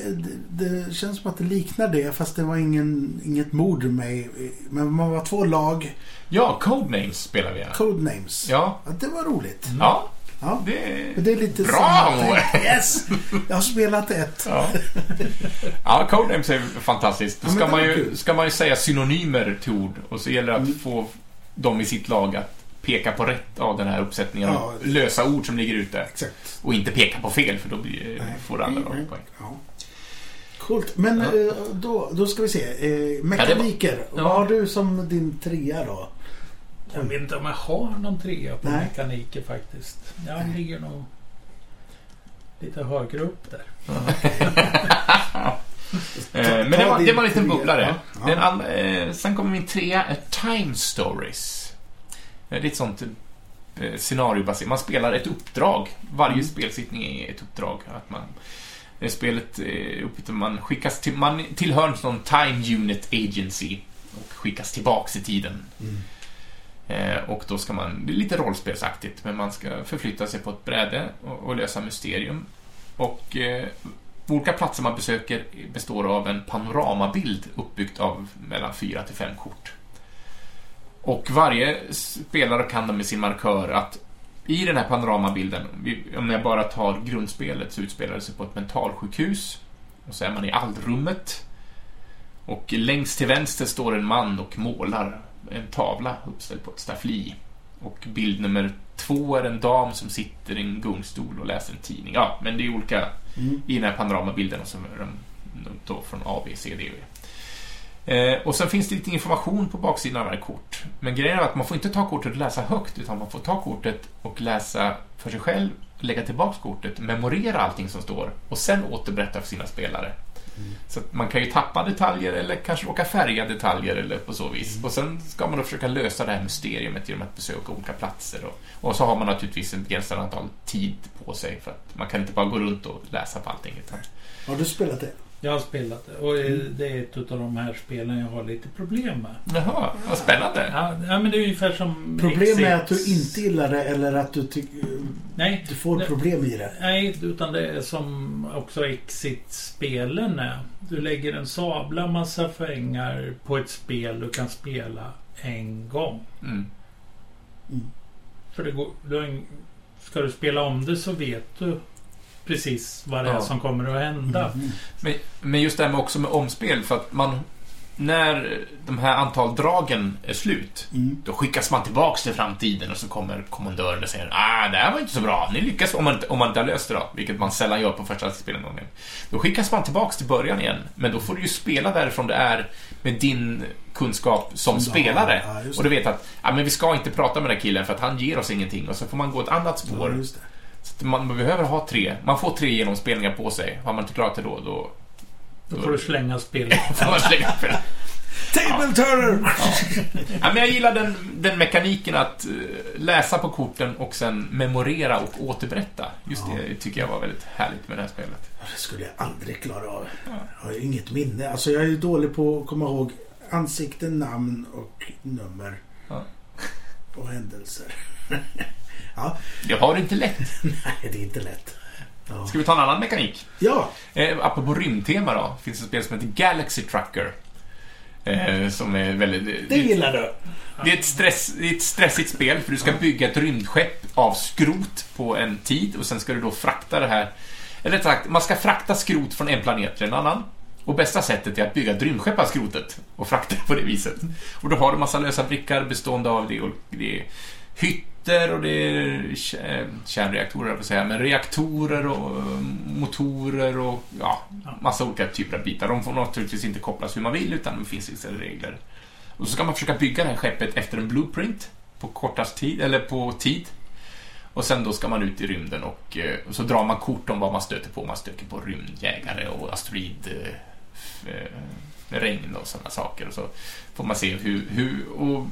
det, det känns som att det liknar det fast det var ingen, inget mord med. Men man var två lag, Ja, Codenames spelar vi. Ja. codenames. Ja, Ja, det var roligt. ja Ja. det... Det är lite Bra. Yes! Jag har spelat ett. Ja, ja Codenames är fantastiskt. Då Ja, ska det man, ju, ska man ju säga synonymer till ord och så gäller det att Mm. få dem i sitt lag att peka på rätt av den här uppsättningen Ja, lösa ord som ligger ute. Exakt. Och inte peka på fel, för då blir, Nej. får andra Nej, nej. poäng. Ja. Coolt. Men Ja. eh, då, då ska vi se. Eh, mekaniker. Ja. Vad har du som din trea då? Jag vet inte om jag har någon trea på Nej. mekaniker faktiskt. Jag ligger nog lite högre upp där. Eh, Men det var, det var en liten bubblare. Ja. Den sen kommer min trea, Time Stories. Eh, Det är ett sånt eh, scenariobaserat. Man spelar ett uppdrag. Varje Mm. spelsittning är ett uppdrag. Att man, det spelet är uppbyggt man skickas till, man tillhör sån Time Unit Agency och skickas tillbaks i tiden. Mm. Eh, och då ska man, det är lite rollspelsaktigt, men man ska förflytta sig på ett bräde och, och lösa mysterium. Och eh, olika platser man besöker består av en panoramabild uppbyggt av mellan fyra till fem kort. Och varje spelare kan då med sin markör att i den här panoramabilden, om jag bara tar grundspelet, så utspelar det sig på ett mentalsjukhus. Och så är man i allrummet. Och längst till vänster står en man och målar en tavla uppställd på ett staffli. Och bild nummer två är en dam som sitter i en gungstol och läser en tidning. Ja, men det är olika Mm. i den här panoramabilden och så är de då från A, B, C, D och E. Eh, och sen finns det lite information på baksidan av varje kort. Men grejen är att man får inte ta kortet och läsa högt, utan man får ta kortet och läsa för sig själv, lägga tillbaks kortet, memorera allting som står och sen återberätta för sina spelare. Mm. Så man kan ju tappa detaljer eller kanske råka färga detaljer eller på så vis. Och sen ska man då försöka lösa det här mysteriet genom att besöka olika platser. Och, och så har man naturligtvis ett begränsat antal tid på sig för att man kan inte bara gå runt och läsa på allting. Utan, Har du spelat det? Jag har spelat det och eh, det är ett av de här spelen jag har lite problem med. Jaha, vad spännande. Ja, ja men det är ungefär som Problem med att du inte gillar det eller att du, tycker Nej, du får problem i det? Nej, utan det är som också Exit-spelen är. Du lägger en sabla massa pengar på ett spel du kan spela en gång. Mm. För det går, du ska du spela om det så vet du precis vad det är Ja. som kommer att hända. Mm. Men, men just det här med också med omspel, för att man... när de här antal dragen är slut, Mm. då skickas man tillbaks till framtiden och så kommer kommandören och säger ah, det här var inte så bra. Ni lyckas om man, om man inte har löst det då, vilket man sällan gör på första spelomgången. Då skickas man tillbaks till början igen, men då får du ju spela därifrån det är med din kunskap som spelare. ja, och du vet att ah, men vi ska inte prata med den här killen för att han ger oss ingenting och så får man gå ett annat spår. Ja, just det. Så man, behöver ha tre. Man får tre genomspelningar på sig. Har man inte klarat det då, då Då får du slänga spelet. får man slänga upp det. Table turner! Ja, men jag gillar den, den mekaniken att eh, läsa på korten och sen memorera och återberätta. Just Ja. det tycker jag var väldigt härligt med det här spelet. Det skulle jag aldrig klara av. Ja. Jag har inget minne. Alltså jag är ju dålig på att komma ihåg ansikten, namn och nummer. Ja. Och händelser. Jag har det inte lätt. Nej, det är inte lätt. Ja. Ska vi ta en annan mekanik? ja. Eh, apropå rymdtema då, finns ett spel som heter Galaxy Trucker. Eh, som är väldigt... Det gillar du. Det är, ett stress, det är ett stressigt spel för du ska bygga ett rymdskepp av skrot på en tid och sen ska du då frakta det här... Eller sagt, man ska frakta skrot från en planet till en annan. Och bästa sättet är att bygga ett rymdskepp av skrotet och frakta det på det viset. Och då har du massa lösa brickar bestående av det, och det är hytter och det är kär- kärnreaktorer, jag säga, men reaktorer och eh, motorer och ja, massa olika typer av bitar. De får naturligtvis inte kopplas hur man vill utan det finns vissa regler. Och så ska man försöka bygga det här skeppet efter en blueprint på kortast tid, eller på tid. Och sen då ska man ut i rymden och, eh, och så drar man kort om vad man stöter på. Man stöter på rymdjägare och asteroid eh, eh, regn och sådana saker. Och så får man se hur, hur och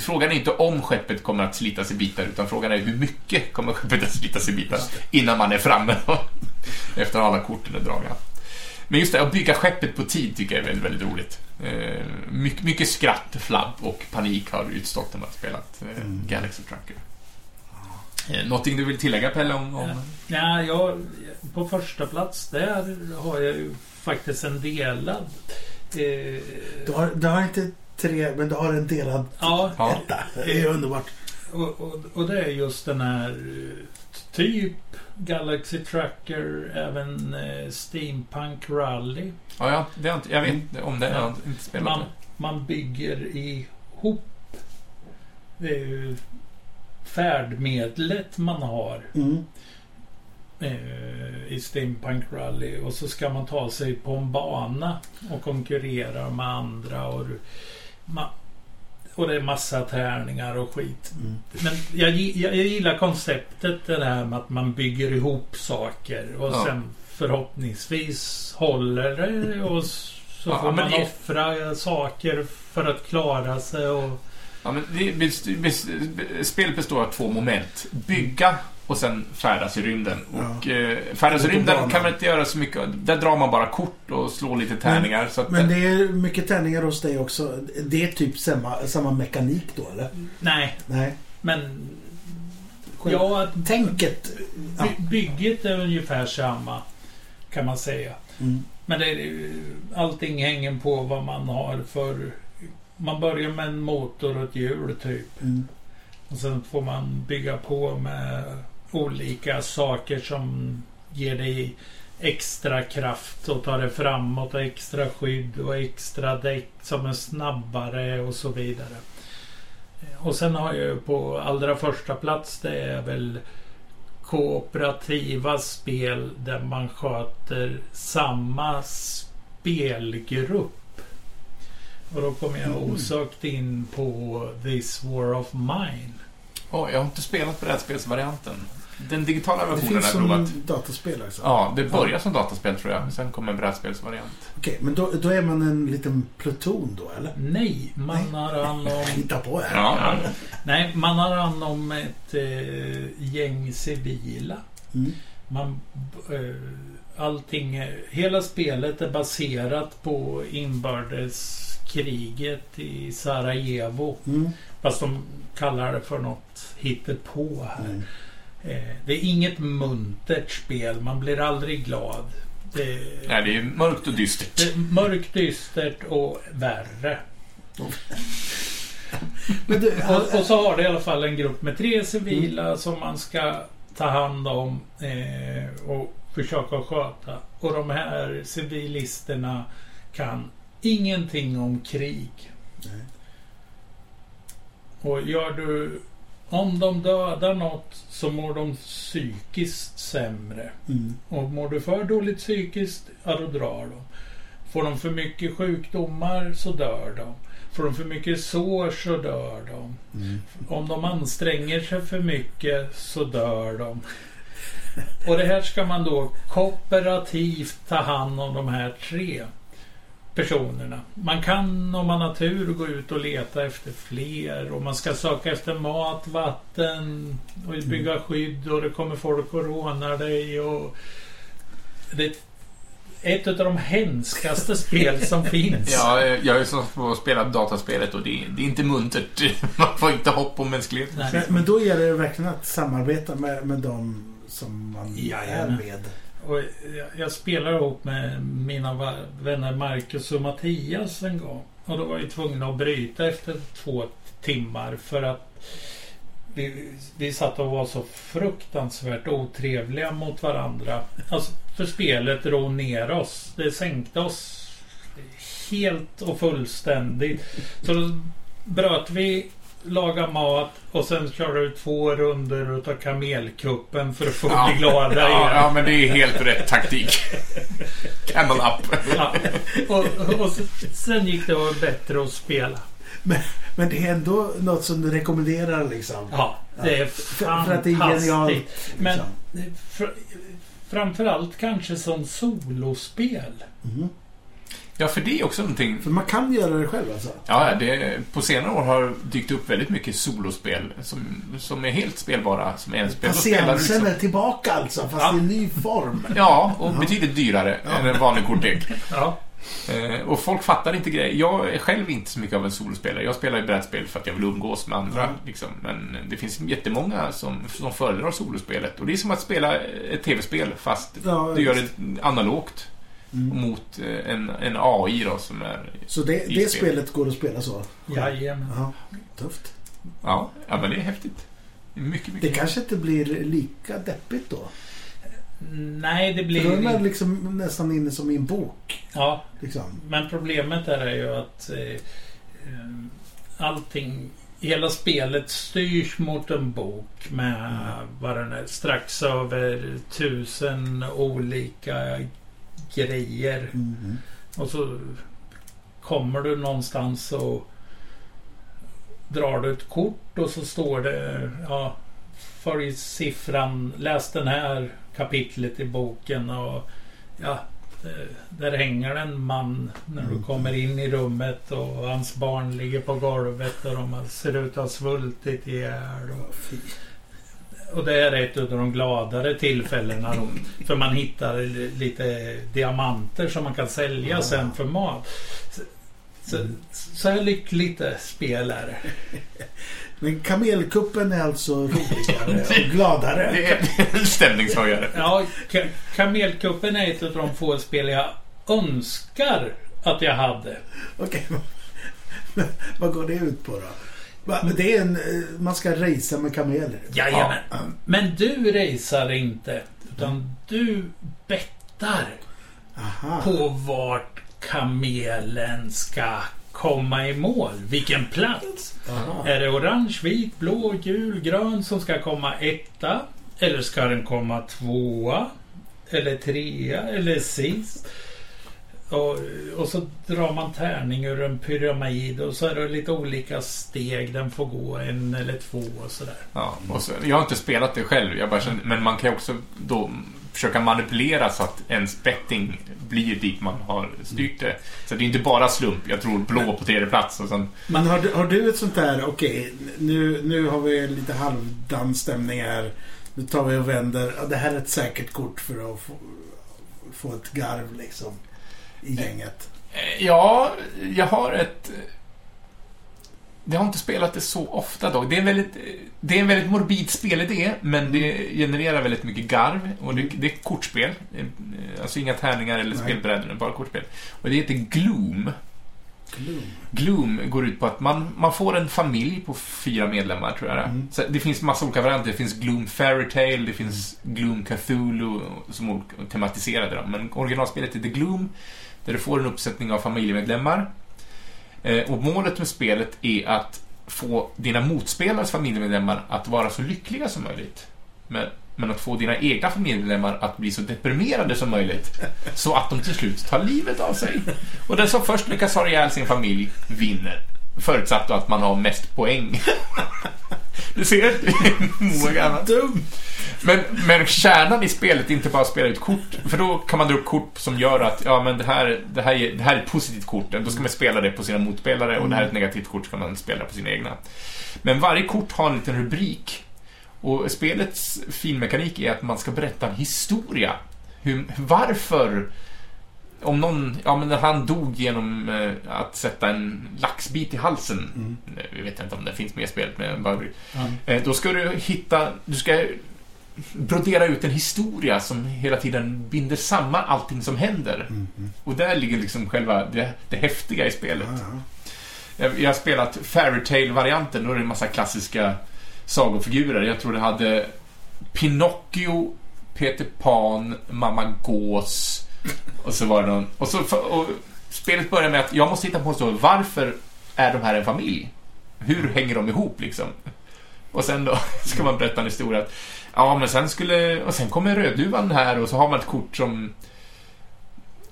Frågan är inte om skeppet kommer att slitas i bitar utan frågan är hur mycket kommer skeppet att slitas i bitar innan man är framme efter alla korten är dragna. Men just det, att bygga skeppet på tid tycker jag är väldigt, väldigt roligt. Eh, mycket, mycket skratt, flabb och panik har utstått när man spelat eh, Mm. Galaxy Trucker. Eh, någonting du vill tillägga Pelle om... om... Ja, jag, på första plats där har jag ju faktiskt en delad. Eh, Du har, du har inte tre, men du har en delad ja, etta. Det är underbart. och, och, och det är just den här eh, typ Galaxy Tracker, även eh, Steampunk Rally. Ja, ja, det har inte, jag vet inte om det. Jag har inte spelat Man, det. man bygger ihop eh, färdmedlet man har Mm. eh, i Steampunk Rally och så ska man ta sig på en bana och konkurrera med andra och, och det är massa tärningar och skit. Mm. Men jag, jag, jag gillar konceptet det här med att man bygger ihop saker och Ja. sen förhoppningsvis håller det och så Ja, får man det- offra saker för att klara sig och Ja, men det, spelet består av två moment. Bygga och sen färdas i rymden. Och eh, färdas i rymden banan. kan man inte göra så mycket. Där drar man bara kort och slår lite tärningar. så att Men det är mycket tärningar hos dig också. Det är typ samma, samma mekanik då, eller? nej, Nej. men Själv- ja, Tänket. Ja. by, bygget är ungefär samma kan man säga. Mm. Men det är, allting hänger på vad man har för... Man börjar med en motor och ett hjul typ. Mm. Och sen får man bygga på med olika saker som ger dig extra kraft och tar dig framåt och extra skydd och extra däck som är snabbare och så vidare. Och sen har jag ju på allra första plats det är väl kooperativa spel där man sköter samma spelgrupp. Och då kommer jag Mm. osökt in på This War of Mine. Åh, jag har inte spelat brädspelsvarianten. Den digitala Det versionen finns har jag provat. som dataspel alltså. Ja, det börjar som dataspel tror jag. Sen kommer en brädspelsvariant. Okej, men då, då är man en liten pluton då, eller? Nej, man Nej. har hand om... Hitta på här. Ja, Nej, man har hand om ett eh, gäng civila. Mm. Man, eh, allting, hela spelet är baserat på inbördeskriget i Sarajevo. Mm. Fast de kallar det för något hittepå här. Mm. Eh, det är inget muntert spel. Man blir aldrig glad. Det, Nej, det är mörkt och dystert. det är mörkt, dystert och värre. Men du, Och, och så har det i alla fall en grupp med tre civila som man ska ta hand om eh, och försöka sköta. Och de här civilisterna kan ingenting om krig. Nej. Och gör du... Om de dödar något så mår de psykiskt sämre. Mm. Och mår du för dåligt psykiskt, ja då drar de. Får de för mycket sjukdomar så dör de. Får de för mycket sår så dör de. Mm. Om de anstränger sig för mycket så dör de. Och det här ska man då kooperativt ta hand om de här tre personerna. Man kan om man har tur gå ut och leta efter fler och man ska söka efter mat, vatten och bygga skydd och det kommer folk och rånar dig och det är ett av de hemskaste spel som finns. Ja, jag har ju på att spela dataspelet och det är, det är inte muntert. Man får inte hopp om mänskligheten. Nej. Men, men då gäller det verkligen att samarbeta med, med dem som man är Jajamän. med. Och jag, jag spelade ihop med mina vänner Marcus och Mattias en gång. Och då var vi tvungna att bryta efter två timmar för att vi, vi satt och var så fruktansvärt otrevliga mot varandra. Alltså, för spelet drog ner oss. Det sänkte oss helt och fullständigt. Så då bröt vi, laga mat och sen körde vi två runder utav kamelkuppen för att få bli glada ja, ja, men det är helt rätt taktik. Camel up. Ja, och, och sen gick det bättre att spela. Men det är ändå något som du rekommenderar liksom. Ja, det är För, för att det är fantastiskt. genialt. Men Liksom. fr, framförallt kanske som solospel. Mhm. Ja, för det är också någonting... För man kan göra det själv alltså? Ja, det, på senare år har dykt upp väldigt mycket solospel som, som är helt spelbara som spelar du Patiensen liksom- är tillbaka alltså, fast Ja. i en ny form. Ja, och betydligt dyrare än en vanlig kortlek. Ja, Eh, och folk fattar inte grejer. Jag är själv inte så mycket av en solospelare. Jag spelar ju brädspel för att jag vill umgås med andra. Mm. Liksom. Men det finns jättemånga som, som föredrar solospelet. Och det är som att spela ett tv-spel fast Ja, du gör det analogt Mm. mot eh, en, en AI då som är... Så det, det spel. spelet går att spela så? jajamän. Tufft. Ja, ja men det är häftigt. Mycket, mycket Det kanske inte blir lika deppigt då? Nej, det För då är man blir... liksom nästan inne som i en bok. Ja, Liksom. men problemet där är ju att eh, eh, allting... Hela spelet styrs mot en bok med Mm. vad den är, strax över tusen olika grejer. Mm. Och så kommer du någonstans och drar du ett kort och så står det ja, följ siffran, läs den här kapitlet i boken och ja, eh, där hänger en man när du Mm. kommer in i rummet och hans barn ligger på golvet och de ser ut att ha svultit ihjäl. Och. Och det är ett av de gladare tillfällena då. För man hittar lite diamanter som man kan sälja Ja. sen för mat. Så, Mm. så här lyckligt eh, spel är det. Men kamelkuppen är alltså roligare och gladare. Det är en stämningshöjare. Ja, Ka- Kamelkuppen är ett av de få spel jag önskar att jag hade. Okej. men Vad går det ut på då? Va, Det är en, eh, man ska racea med kameler. Jajamän. Ja. Men du racear inte. Utan du bettar Aha. på vart kamelen ska komma i mål. Vilken plats. Aha. Är det orange, vit, blå, gul, grön som ska komma etta? Eller ska den komma tvåa? Eller trea? Eller sist? Och, och så drar man tärning ur en pyramid och så är det lite olika steg den får gå. En eller två och sådär. Ja, och så, jag har inte spelat det själv, jag bara känner, men man kan ju också då försöka manipulera så att ens betting blir dit man har styrt det. Så det är inte bara slump. Jag tror blå på tredje plats och sen... Men har du, har du ett sånt där, okej, nu, nu har vi lite halvdan stämning här. Nu tar vi och vänder. Ja, det här är ett säkert kort för att få, få ett garv liksom. I gänget. Eh, Ja, jag har ett... Jag har inte spelat det så ofta dock. Det är en väldigt, det är en väldigt morbid spelidé, men det genererar väldigt mycket garv. Och det, det är ett kortspel. Eh, Alltså inga tärningar eller Nej. spelbrädor, bara kortspel. Och det heter Gloom. Gloom. Gloom går ut på att man, man får en familj på fyra medlemmar, tror jag. Mm. Så Det finns massa olika varianter. Det finns Gloom Fairytale, det finns Gloom Cthulhu som tematiserade. Då. Men originalspelet heter Gloom. Där du får en uppsättning av familjemedlemmar. Eh, och målet med spelet är att få dina motspelares familjemedlemmar att vara så lyckliga som möjligt. Men, men att få dina egna familjemedlemmar att bli så deprimerade som möjligt. Så att de till slut tar livet av sig. Och den som först lyckas ha ihjäl sin familj vinner. Förutsatt att man har mest poäng. Du ser, Moa gammalt. Dum! Men, men kärnan i spelet är inte bara att spela ut kort, för då kan man dra upp kort som gör att ja, men det, här, det, här, är, det här är ett positivt kort, då ska man spela det på sina motspelare och det här är ett negativt kort, så kan man spela på sina egna. Men varje kort har en liten rubrik. Och spelets finmekanik är att man ska berätta en historia. Hur, varför om någon, ja men när han dog genom eh, att sätta en laxbit i halsen. Mm. Jag vet inte om det finns med i spelet, men bara, Ja. eh, då ska du hitta, du ska brodera ut en historia som hela tiden binder samman allting som händer. Mm. Och där ligger liksom själva det, det häftiga i spelet. Ja, ja. Jag, jag har spelat Fairytale-varianten, då är det en massa klassiska sagofigurer. Jag tror det hade Pinocchio, Peter Pan, Mamma Gås och så var det någon... Och, så, och spelet börjar med att jag måste hitta på en story. Varför är de här en familj? Hur hänger de ihop liksom? Och sen då ska man berätta en historia att ja, men sen skulle... Och sen kommer Rödluvan här och så har man ett kort som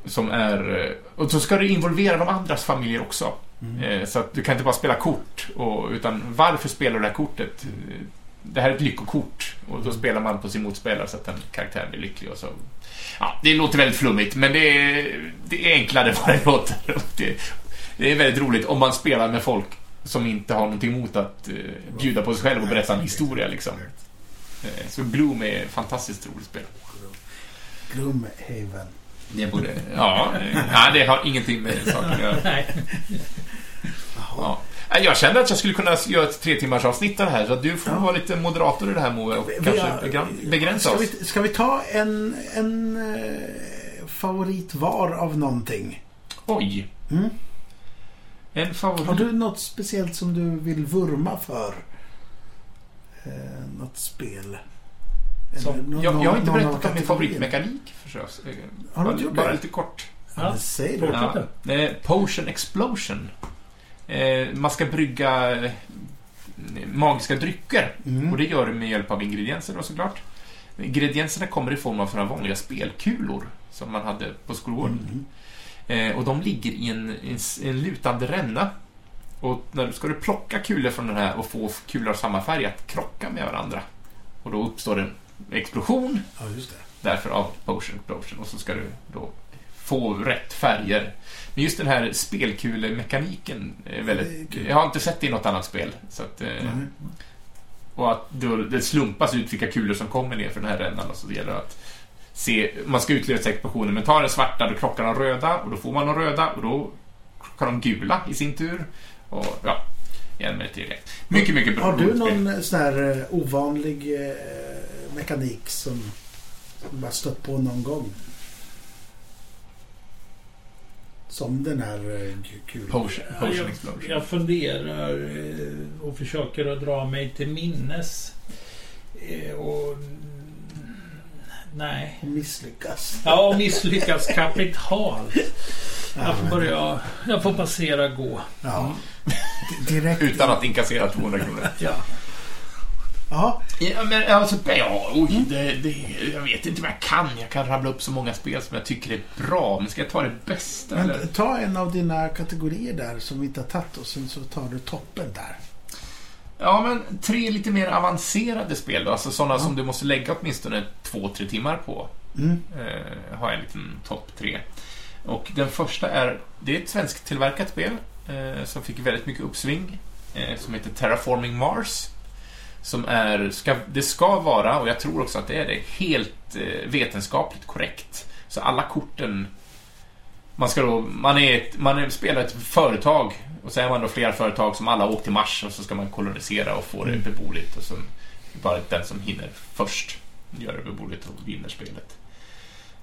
som är... Och så ska du involvera de andras familjer också. Mm. Eh, Så att du kan inte bara spela kort, och, utan varför spelar du det här kortet? Det här är ett lyckokort och då spelar man på sin motspelare så att den karaktären blir lycklig och så. Ja, det låter väldigt flummigt, men det är, det är enklare vad det låter. Det, det är väldigt roligt om man spelar med folk som inte har någonting emot att eh, bjuda på sig själv och berätta en historia liksom. Eh, Så Bloom är ett fantastiskt roligt spel. Gloomhaven. Det borde... Ja, eh, nej, det har ingenting med saken att göra. Ja. Jag kände att jag skulle kunna göra ett tre timmars avsnitt av det här, så du får Ja. vara lite moderator i det här Moe och Vi kanske har- begränsa ska oss. vi, ska vi ta en, en eh, favorit var av någonting? Oj, Mm? en favorit. Har du något speciellt som du vill vurma för? Eh, något spel? Som- nå- jag, någon- jag har inte någon berättat om min favoritmekanik förstås. Eh, Har du bara, inte gjort bara det? lite kort. Ja, säg det. Ja. Eh, Potion Explosion. Eh, man ska brygga eh, magiska drycker. Mm. Och det gör du med hjälp av ingredienser då såklart. Ingredienserna kommer i form av sådana vanliga spelkulor som man hade på skolgården. Mm. Eh, och de ligger i en, en, en lutande ränna. Och när du ska du plocka kulor från den här och få kulor av samma färg att krocka med varandra. Och då uppstår en explosion, Ja, därför av potion explosion. Och så ska du då få rätt färger. Men just den här spelkulemekaniken är väldigt... Jag har inte sett det i något annat spel. Så att, eh, Nej. och att det slumpas ut vilka kulor som kommer ner för den här rännan och så det gäller att se, man ska utlösa explosionen, men tar den svarta då krockar de röda och då får man de röda och då krockar de gula i sin tur. Och ja, igen med det. Mycket, mycket bra Har du någon sån här eh, ovanlig eh, mekanik som som du har stött på någon gång? Som den här eh, kulan. Potion, Ja, potion jag, explosion. jag funderar eh, och försöker att dra mig till minnes. Eh, Och... Nej. Misslyckas. Ja, misslyckas kapitalt. Ja, Jag får börja... Jag får passera gå. Ja. D- Direkt. Utan att inkassera 200 kronor. Ja. Ja, Ja, men alltså, ja, oj, det, det, jag vet inte vad jag kan. Jag kan rabbla upp så många spel som jag tycker är bra. Men ska jag ta det bästa eller? men ta en av dina kategorier där som vi inte har tagit och sen så tar du toppen där. Ja, men tre lite mer avancerade spel då. Alltså sådana Ja. som du måste lägga åtminstone två, tre timmar på. Mm. Eh, har jag en liten topp tre. Och den första är, det är ett svensktillverkat spel eh, som fick väldigt mycket uppsving. Eh, som heter Terraforming Mars. Som är, ska, det ska vara, och jag tror också att det är det, helt eh, vetenskapligt korrekt. Så alla korten man, ska då, man, är ett, man är, spelar ett företag och så är man då flera företag som alla åkt till Mars och så ska man kolonisera och få det Mm. beboeligt och så bara den som hinner först gör det beboeligt och vinner spelet.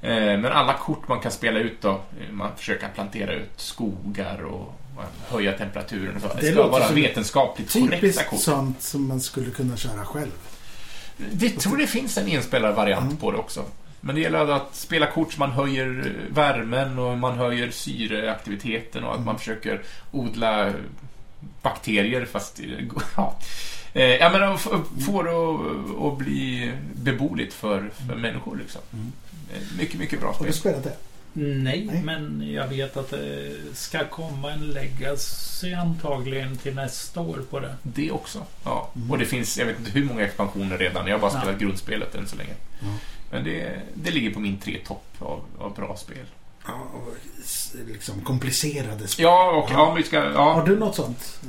Eh, Men alla kort man kan spela ut då, eh, man försöker plantera ut skogar och höja temperaturen och så. Det, Det ska vara vetenskapligt korrekta kort. sånt som man skulle kunna köra själv. Vi tror det finns en inspelad variant Mm. på det också. Men det gäller att spela kort så man höjer värmen och man höjer syreaktiviteten och att man försöker odla bakterier fast... Ja. Eh, Ja, men att få- få det att- att bli beboeligt för, för människor liksom. Mm. Eh, Mycket, mycket bra Har spel. du spelat det? Nej, Nej. men jag vet att det ska komma en legacy antagligen till nästa år på det. Det också. Ja. Mm. Och det finns, jag vet inte hur många expansioner redan. Jag har bara Ja. spelat grundspelet än så länge. Ja. Men det, det ligger på min tre topp av, av bra spel. Ja, och liksom komplicerade spel. Ja, och ja, vi ska... Har Ja, du något sånt?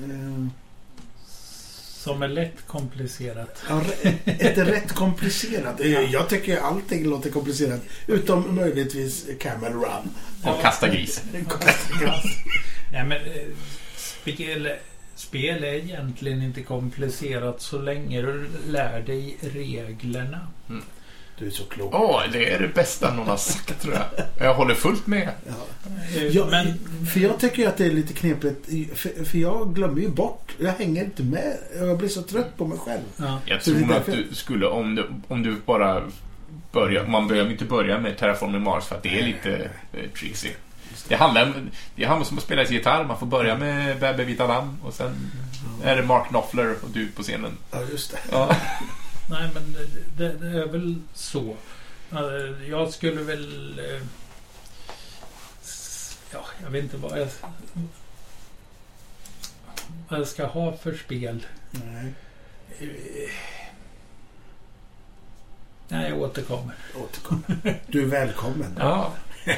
Som är lätt komplicerat. Ja, ett rätt komplicerat. Eh, Jag tycker allting låter komplicerat. Utom möjligtvis Camel Run. och kasta gris. Nej, men eh, spel, spel är egentligen inte komplicerat så länge du lär dig reglerna. Du är så klok. Åh, det är det bästa någon har sagt, tror jag. Jag håller fullt med. Ja. Eh, Ja, men För jag tycker ju att det är lite knepigt. För, för jag glömmer ju bort. Jag hänger inte med. Jag blir så trött på mig själv. ja, Jag är tror att därför- du skulle, om du, om du bara börjar... Man behöver inte börja med Terraforming Mars för att det är lite eh, tricksy. Det handlar, om- det handlar om att spela gitarr. Man får börja med Bebe Vita Lamm och sen är det Mark Knopfler och du på scenen. Ja, just det. Ja. nej, men det, det, det är väl så. Eh, Jag skulle väl... eh, Ja, jag vet inte vad jag, vad jag ska ha för spel. Nej, Nej, jag återkommer. återkom. Du är välkommen. ja.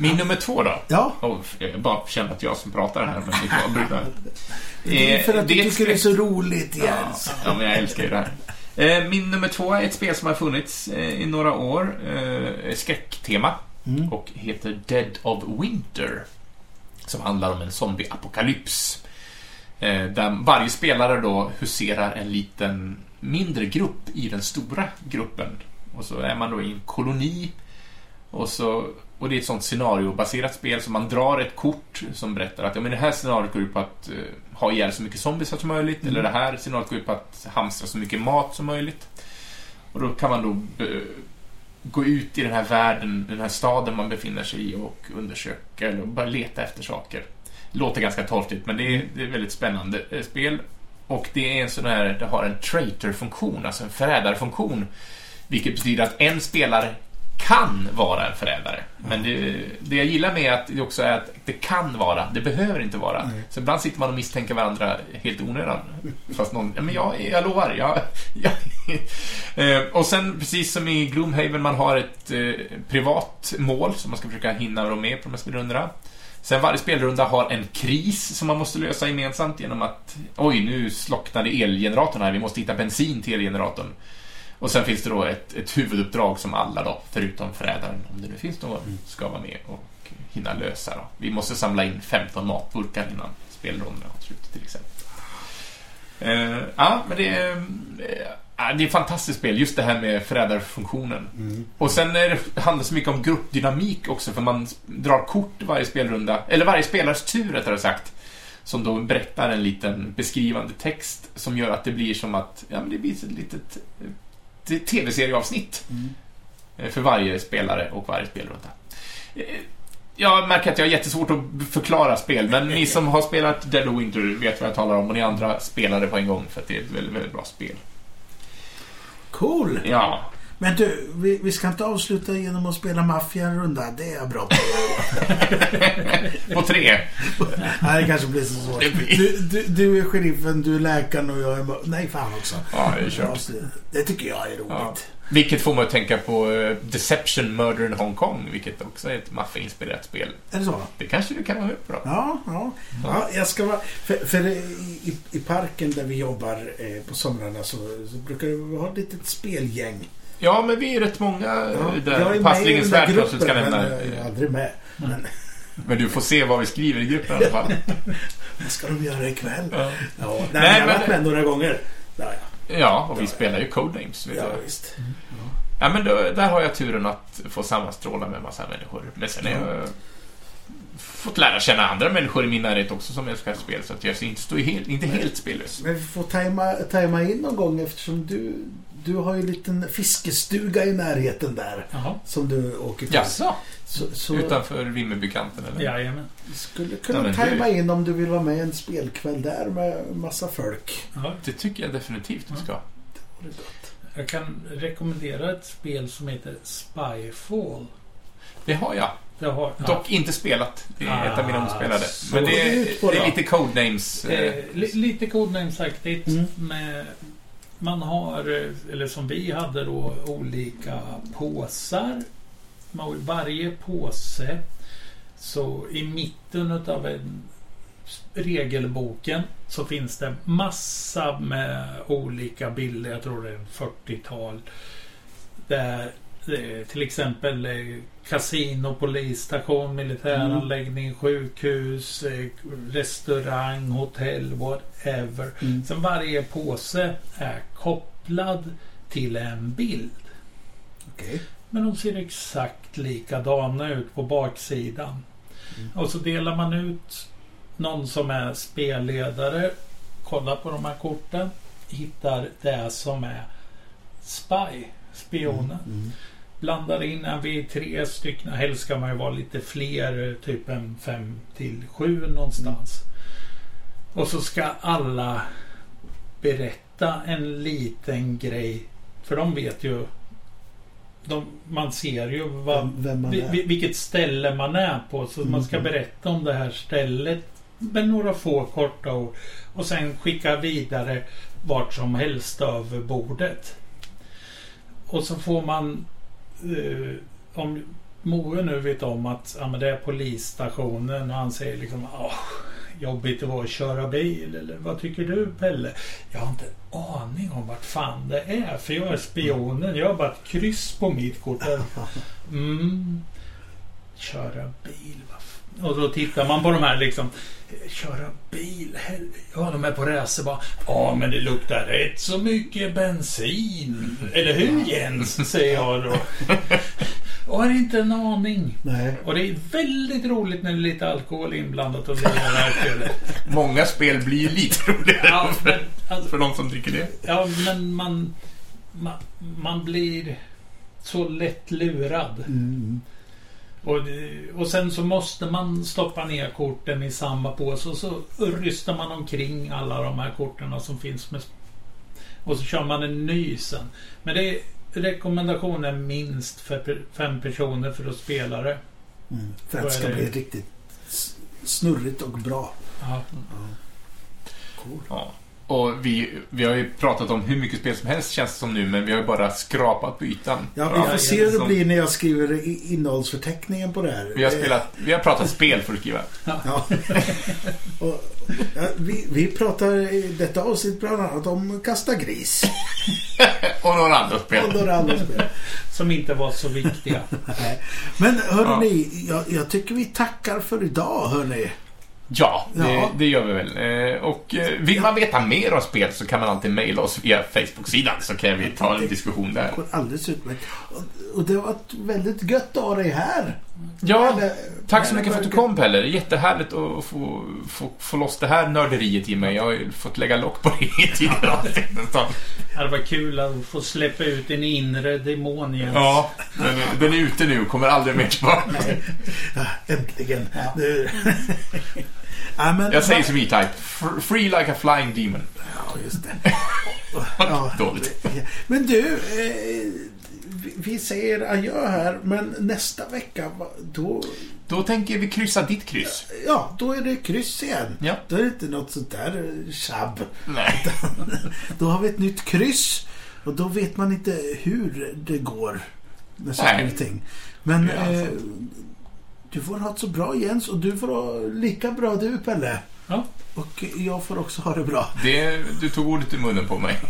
Min nummer två då? Ja, Oh, jag bara känner att jag som pratar här. Men det brudar. det är för att du det ett tycker det är så roligt Ja, Jens. ja, men jag älskar ju det här. Eh, Min nummer två är ett spel som har funnits eh, i några år. Eh, Skräcktema. Mm. Och heter Dead of Winter. Som handlar om en zombieapokalyps. Eh, Där varje spelare då huserar en liten mindre grupp i den stora gruppen. Och så är man då i en koloni. Och, så, och det är ett sånt scenariobaserat spel så man drar ett kort som berättar att ja, men det här scenariot går ut på att eh, ha ihjäl så mycket zombies som möjligt. Mm. Eller det här scenariot går ut på att hamstra så mycket mat som möjligt. Och då kan man då eh, gå ut i den här världen, den här staden man befinner sig i och undersöka eller bara leta efter saker. Låter ganska torftigt men det är, det är ett väldigt spännande eh, spel. Och det är en sån här, det har en traitor-funktion, alltså en förrädarfunktion. Vilket betyder att en spelare kan vara en förrädare. Men det, det jag gillar med att det också är att det kan vara, det behöver inte vara. Nej. Så ibland sitter man och misstänker varandra helt onödan. Fast någon, ja men jag, jag lovar, jag, jag. Eh, Och sen precis som i Gloomhaven, man har ett eh, privat mål som man ska försöka hinna vara med på de här spelrundorna. Sen varje spelrunda har en kris som man måste lösa gemensamt genom att oj, nu slocknade elgeneratorn här, vi måste hitta bensin till elgeneratorn. Och sen finns det då ett, ett huvuduppdrag som alla då, förutom förrädaren, om det nu finns någon, ska vara med och hinna lösa då. Vi måste samla in 15 matburkar innan spelrundan har slut till exempel. Eh, ja, men det är, eh, det är ett fantastiskt spel, just det här med förrädarfunktionen. Mm. Och sen är det, handlar det så mycket om gruppdynamik också, för man drar kort varje spelrunda, eller varje spelares tur rättare sagt, som då berättar en liten beskrivande text som gör att det blir som att, ja men det blir ett litet eh, tv-serieavsnitt Mm. eh, för varje spelare och varje spelrunda. Eh, Jag märker att jag har jättesvårt att förklara spel, men ni som har spelat Dead of Winter vet vad jag talar om och ni andra spelar det på en gång för att det är ett väldigt, väldigt bra spel. Cool. Ja, Men du, vi, vi ska inte avsluta genom att spela maffia en runda. Det är jag bra på. på tre. Nej, det kanske blir så svårt. Du, du, du är sheriffen, du är läkaren och jag är... Nej, fan också. Ja, det är kört. Det tycker jag är roligt. Ja. Vilket får mig att tänka på eh, Deception Murder in Hong Kong, vilket också är ett maffiainspirerat spel. Är det så? Det kanske du kan vara med på då? Ja, ja. ja jag ska vara... För, för i, i, i parken där vi jobbar eh, på somrarna så, så brukar vi ha ett litet spelgäng. Ja, men vi är rätt många Ja, jag där. Passlingens värld du ska nämna. jag är aldrig med. Men Men du får se vad vi skriver i gruppen i alla fall. vad ska de göra ikväll? Ja, Ja, nej, Nej, jag har men- varit med några gånger. Ja, ja. ja och vi spelar ju Codenames. Vet ja du. visst. Ja, men då, där har jag turen att få sammanstråla med en massa människor. Men sen är jag fått lära känna andra människor i min närhet också som älskar spel. Så att jag inte står helt, inte helt spellös. Men vi får tajma, tajma in någon gång eftersom du, du har ju en liten fiskestuga i närheten där. Jaha. Som du åker till. Jaså? Så, så Utanför Vimmerbykanten eller? Jajamän. skulle Ja, kunna men tajma det- in om du vill vara med en spelkväll där med massa folk. Ja. Det tycker jag definitivt du ska. Det vore gott. Jag kan rekommendera ett spel som heter Spyfall. Det har jag. Det har, ja. Dock inte spelat. Det är ett av mina Ah, ospelade. Men det är, det är lite codenames. Eh, li, lite codenames-aktigt. Mm. Med, man har, eh, eller som vi hade då, olika påsar. Man- Varje påse, så i mitten utav en regelboken så finns det massa med olika bilder. Jag tror det är en 40-tal. Där eh, till exempel eh, kasino, polisstation, militäranläggning, sjukhus, eh, restaurang, hotell, whatever. Mm. Sen varje påse är kopplad till en bild. Okej. Men de ser exakt likadana ut på baksidan. Mm. Och så delar man ut någon som är spelledare, kollar på de här korten, hittar det som är Spy, spionen. Mm. Blandar in, är vi tre stycken, helst ska man ju vara lite fler, typ en fem till sju någonstans. Och så ska alla berätta en liten grej. För de vet ju, de, man ser ju vad, Vem, vem man vi- är. vi- vilket ställe man är på. Så man ska Mhm. berätta om det här stället med några få korta ord. Och sen skicka vidare vart som helst över bordet. Och så får man... Eh, om Moe nu vet om att ja, men det är polisstationen och han säger liksom Åh, jobbigt det var att köra bil. Eller vad tycker du Pelle? Jag har inte en aning om vart fan det är. För jag är spionen. Jag har bara ett kryss på mitt kort. Mm. Köra bil. vad f- Och då tittar man på de här liksom. Köra bil? Ja, de är på racerbana. Ja, men det luktar rätt så mycket bensin. Eller hur Jens? Säger jag då. Och har inte en aning. Nej. Och det är väldigt roligt när det är lite alkohol inblandat och det. Många spel blir lite roligare Ja, men, alltså, för de som dricker det. Ja, men man, man, man blir så lätt lurad. Mm. Och, och sen så måste man stoppa ner korten i samma påse och så rystar man omkring alla de här korten som finns med. Och så kör man en ny sen. Men det är rekommendationen minst för fem personer för att spela det. Mm. För att det ska det- bli riktigt snurrigt och bra. Ja. Cool. Ja. Och vi, vi har ju pratat om hur mycket spel som helst känns det som nu, men vi har ju bara skrapat på ytan. Ja, vi får se hur det som- blir när jag skriver innehållsförteckningen på det här. Vi har, spelat, vi har pratat spel för att skriva. Ja. och, ja, vi, vi pratar i detta avsnitt bland annat om Kasta gris Och några andra och spel. några andra spel. Som inte var så viktiga. Men hörni, Ja. jag, jag tycker vi tackar för idag hörni. Ja, det, Ja. det gör vi väl. Eh, Och eh, vill man veta mer om spel så kan man alltid mejla oss via Facebook-sidan så kan vi ta en diskussion Det där. går alldeles utmärkt. Och, det har varit väldigt gött att ha dig här. Ja, Eller- tack så mycket för att du kom Pelle. Jättehärligt att få, få, få loss det här nörderiet i mig. Jag har ju fått lägga lock på det i tidigare avsnitt nästan. Det var kul att få släppa ut en inre demon igen. Ja, den är, den är ute nu och kommer aldrig mer tillbaka. Ja, äntligen. Nu. Ja, men, Jag säger som E-Type. Free like a flying demon. Ja, just det. Ja, Dåligt. Men du, eh, vi- säger adjö här, men nästa vecka, då, Då tänker vi kryssa ditt kryss. ja, då är det kryss igen. Ja. Då är det inte något sånt där eh, tjabb. Nej. Då har vi ett nytt kryss och då vet man inte hur det går med saker och ting. Men Det är alltså- eh, du får ha det så bra Jens och du får ha lika bra du Pelle. Ja. Och jag får också ha det bra. Det, du tog ordet ur munnen på mig.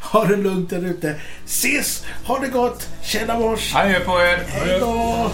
Ha det lugnt där ute. Ses! Ha det gott! Tjena mors! Adjö på er! Hej då!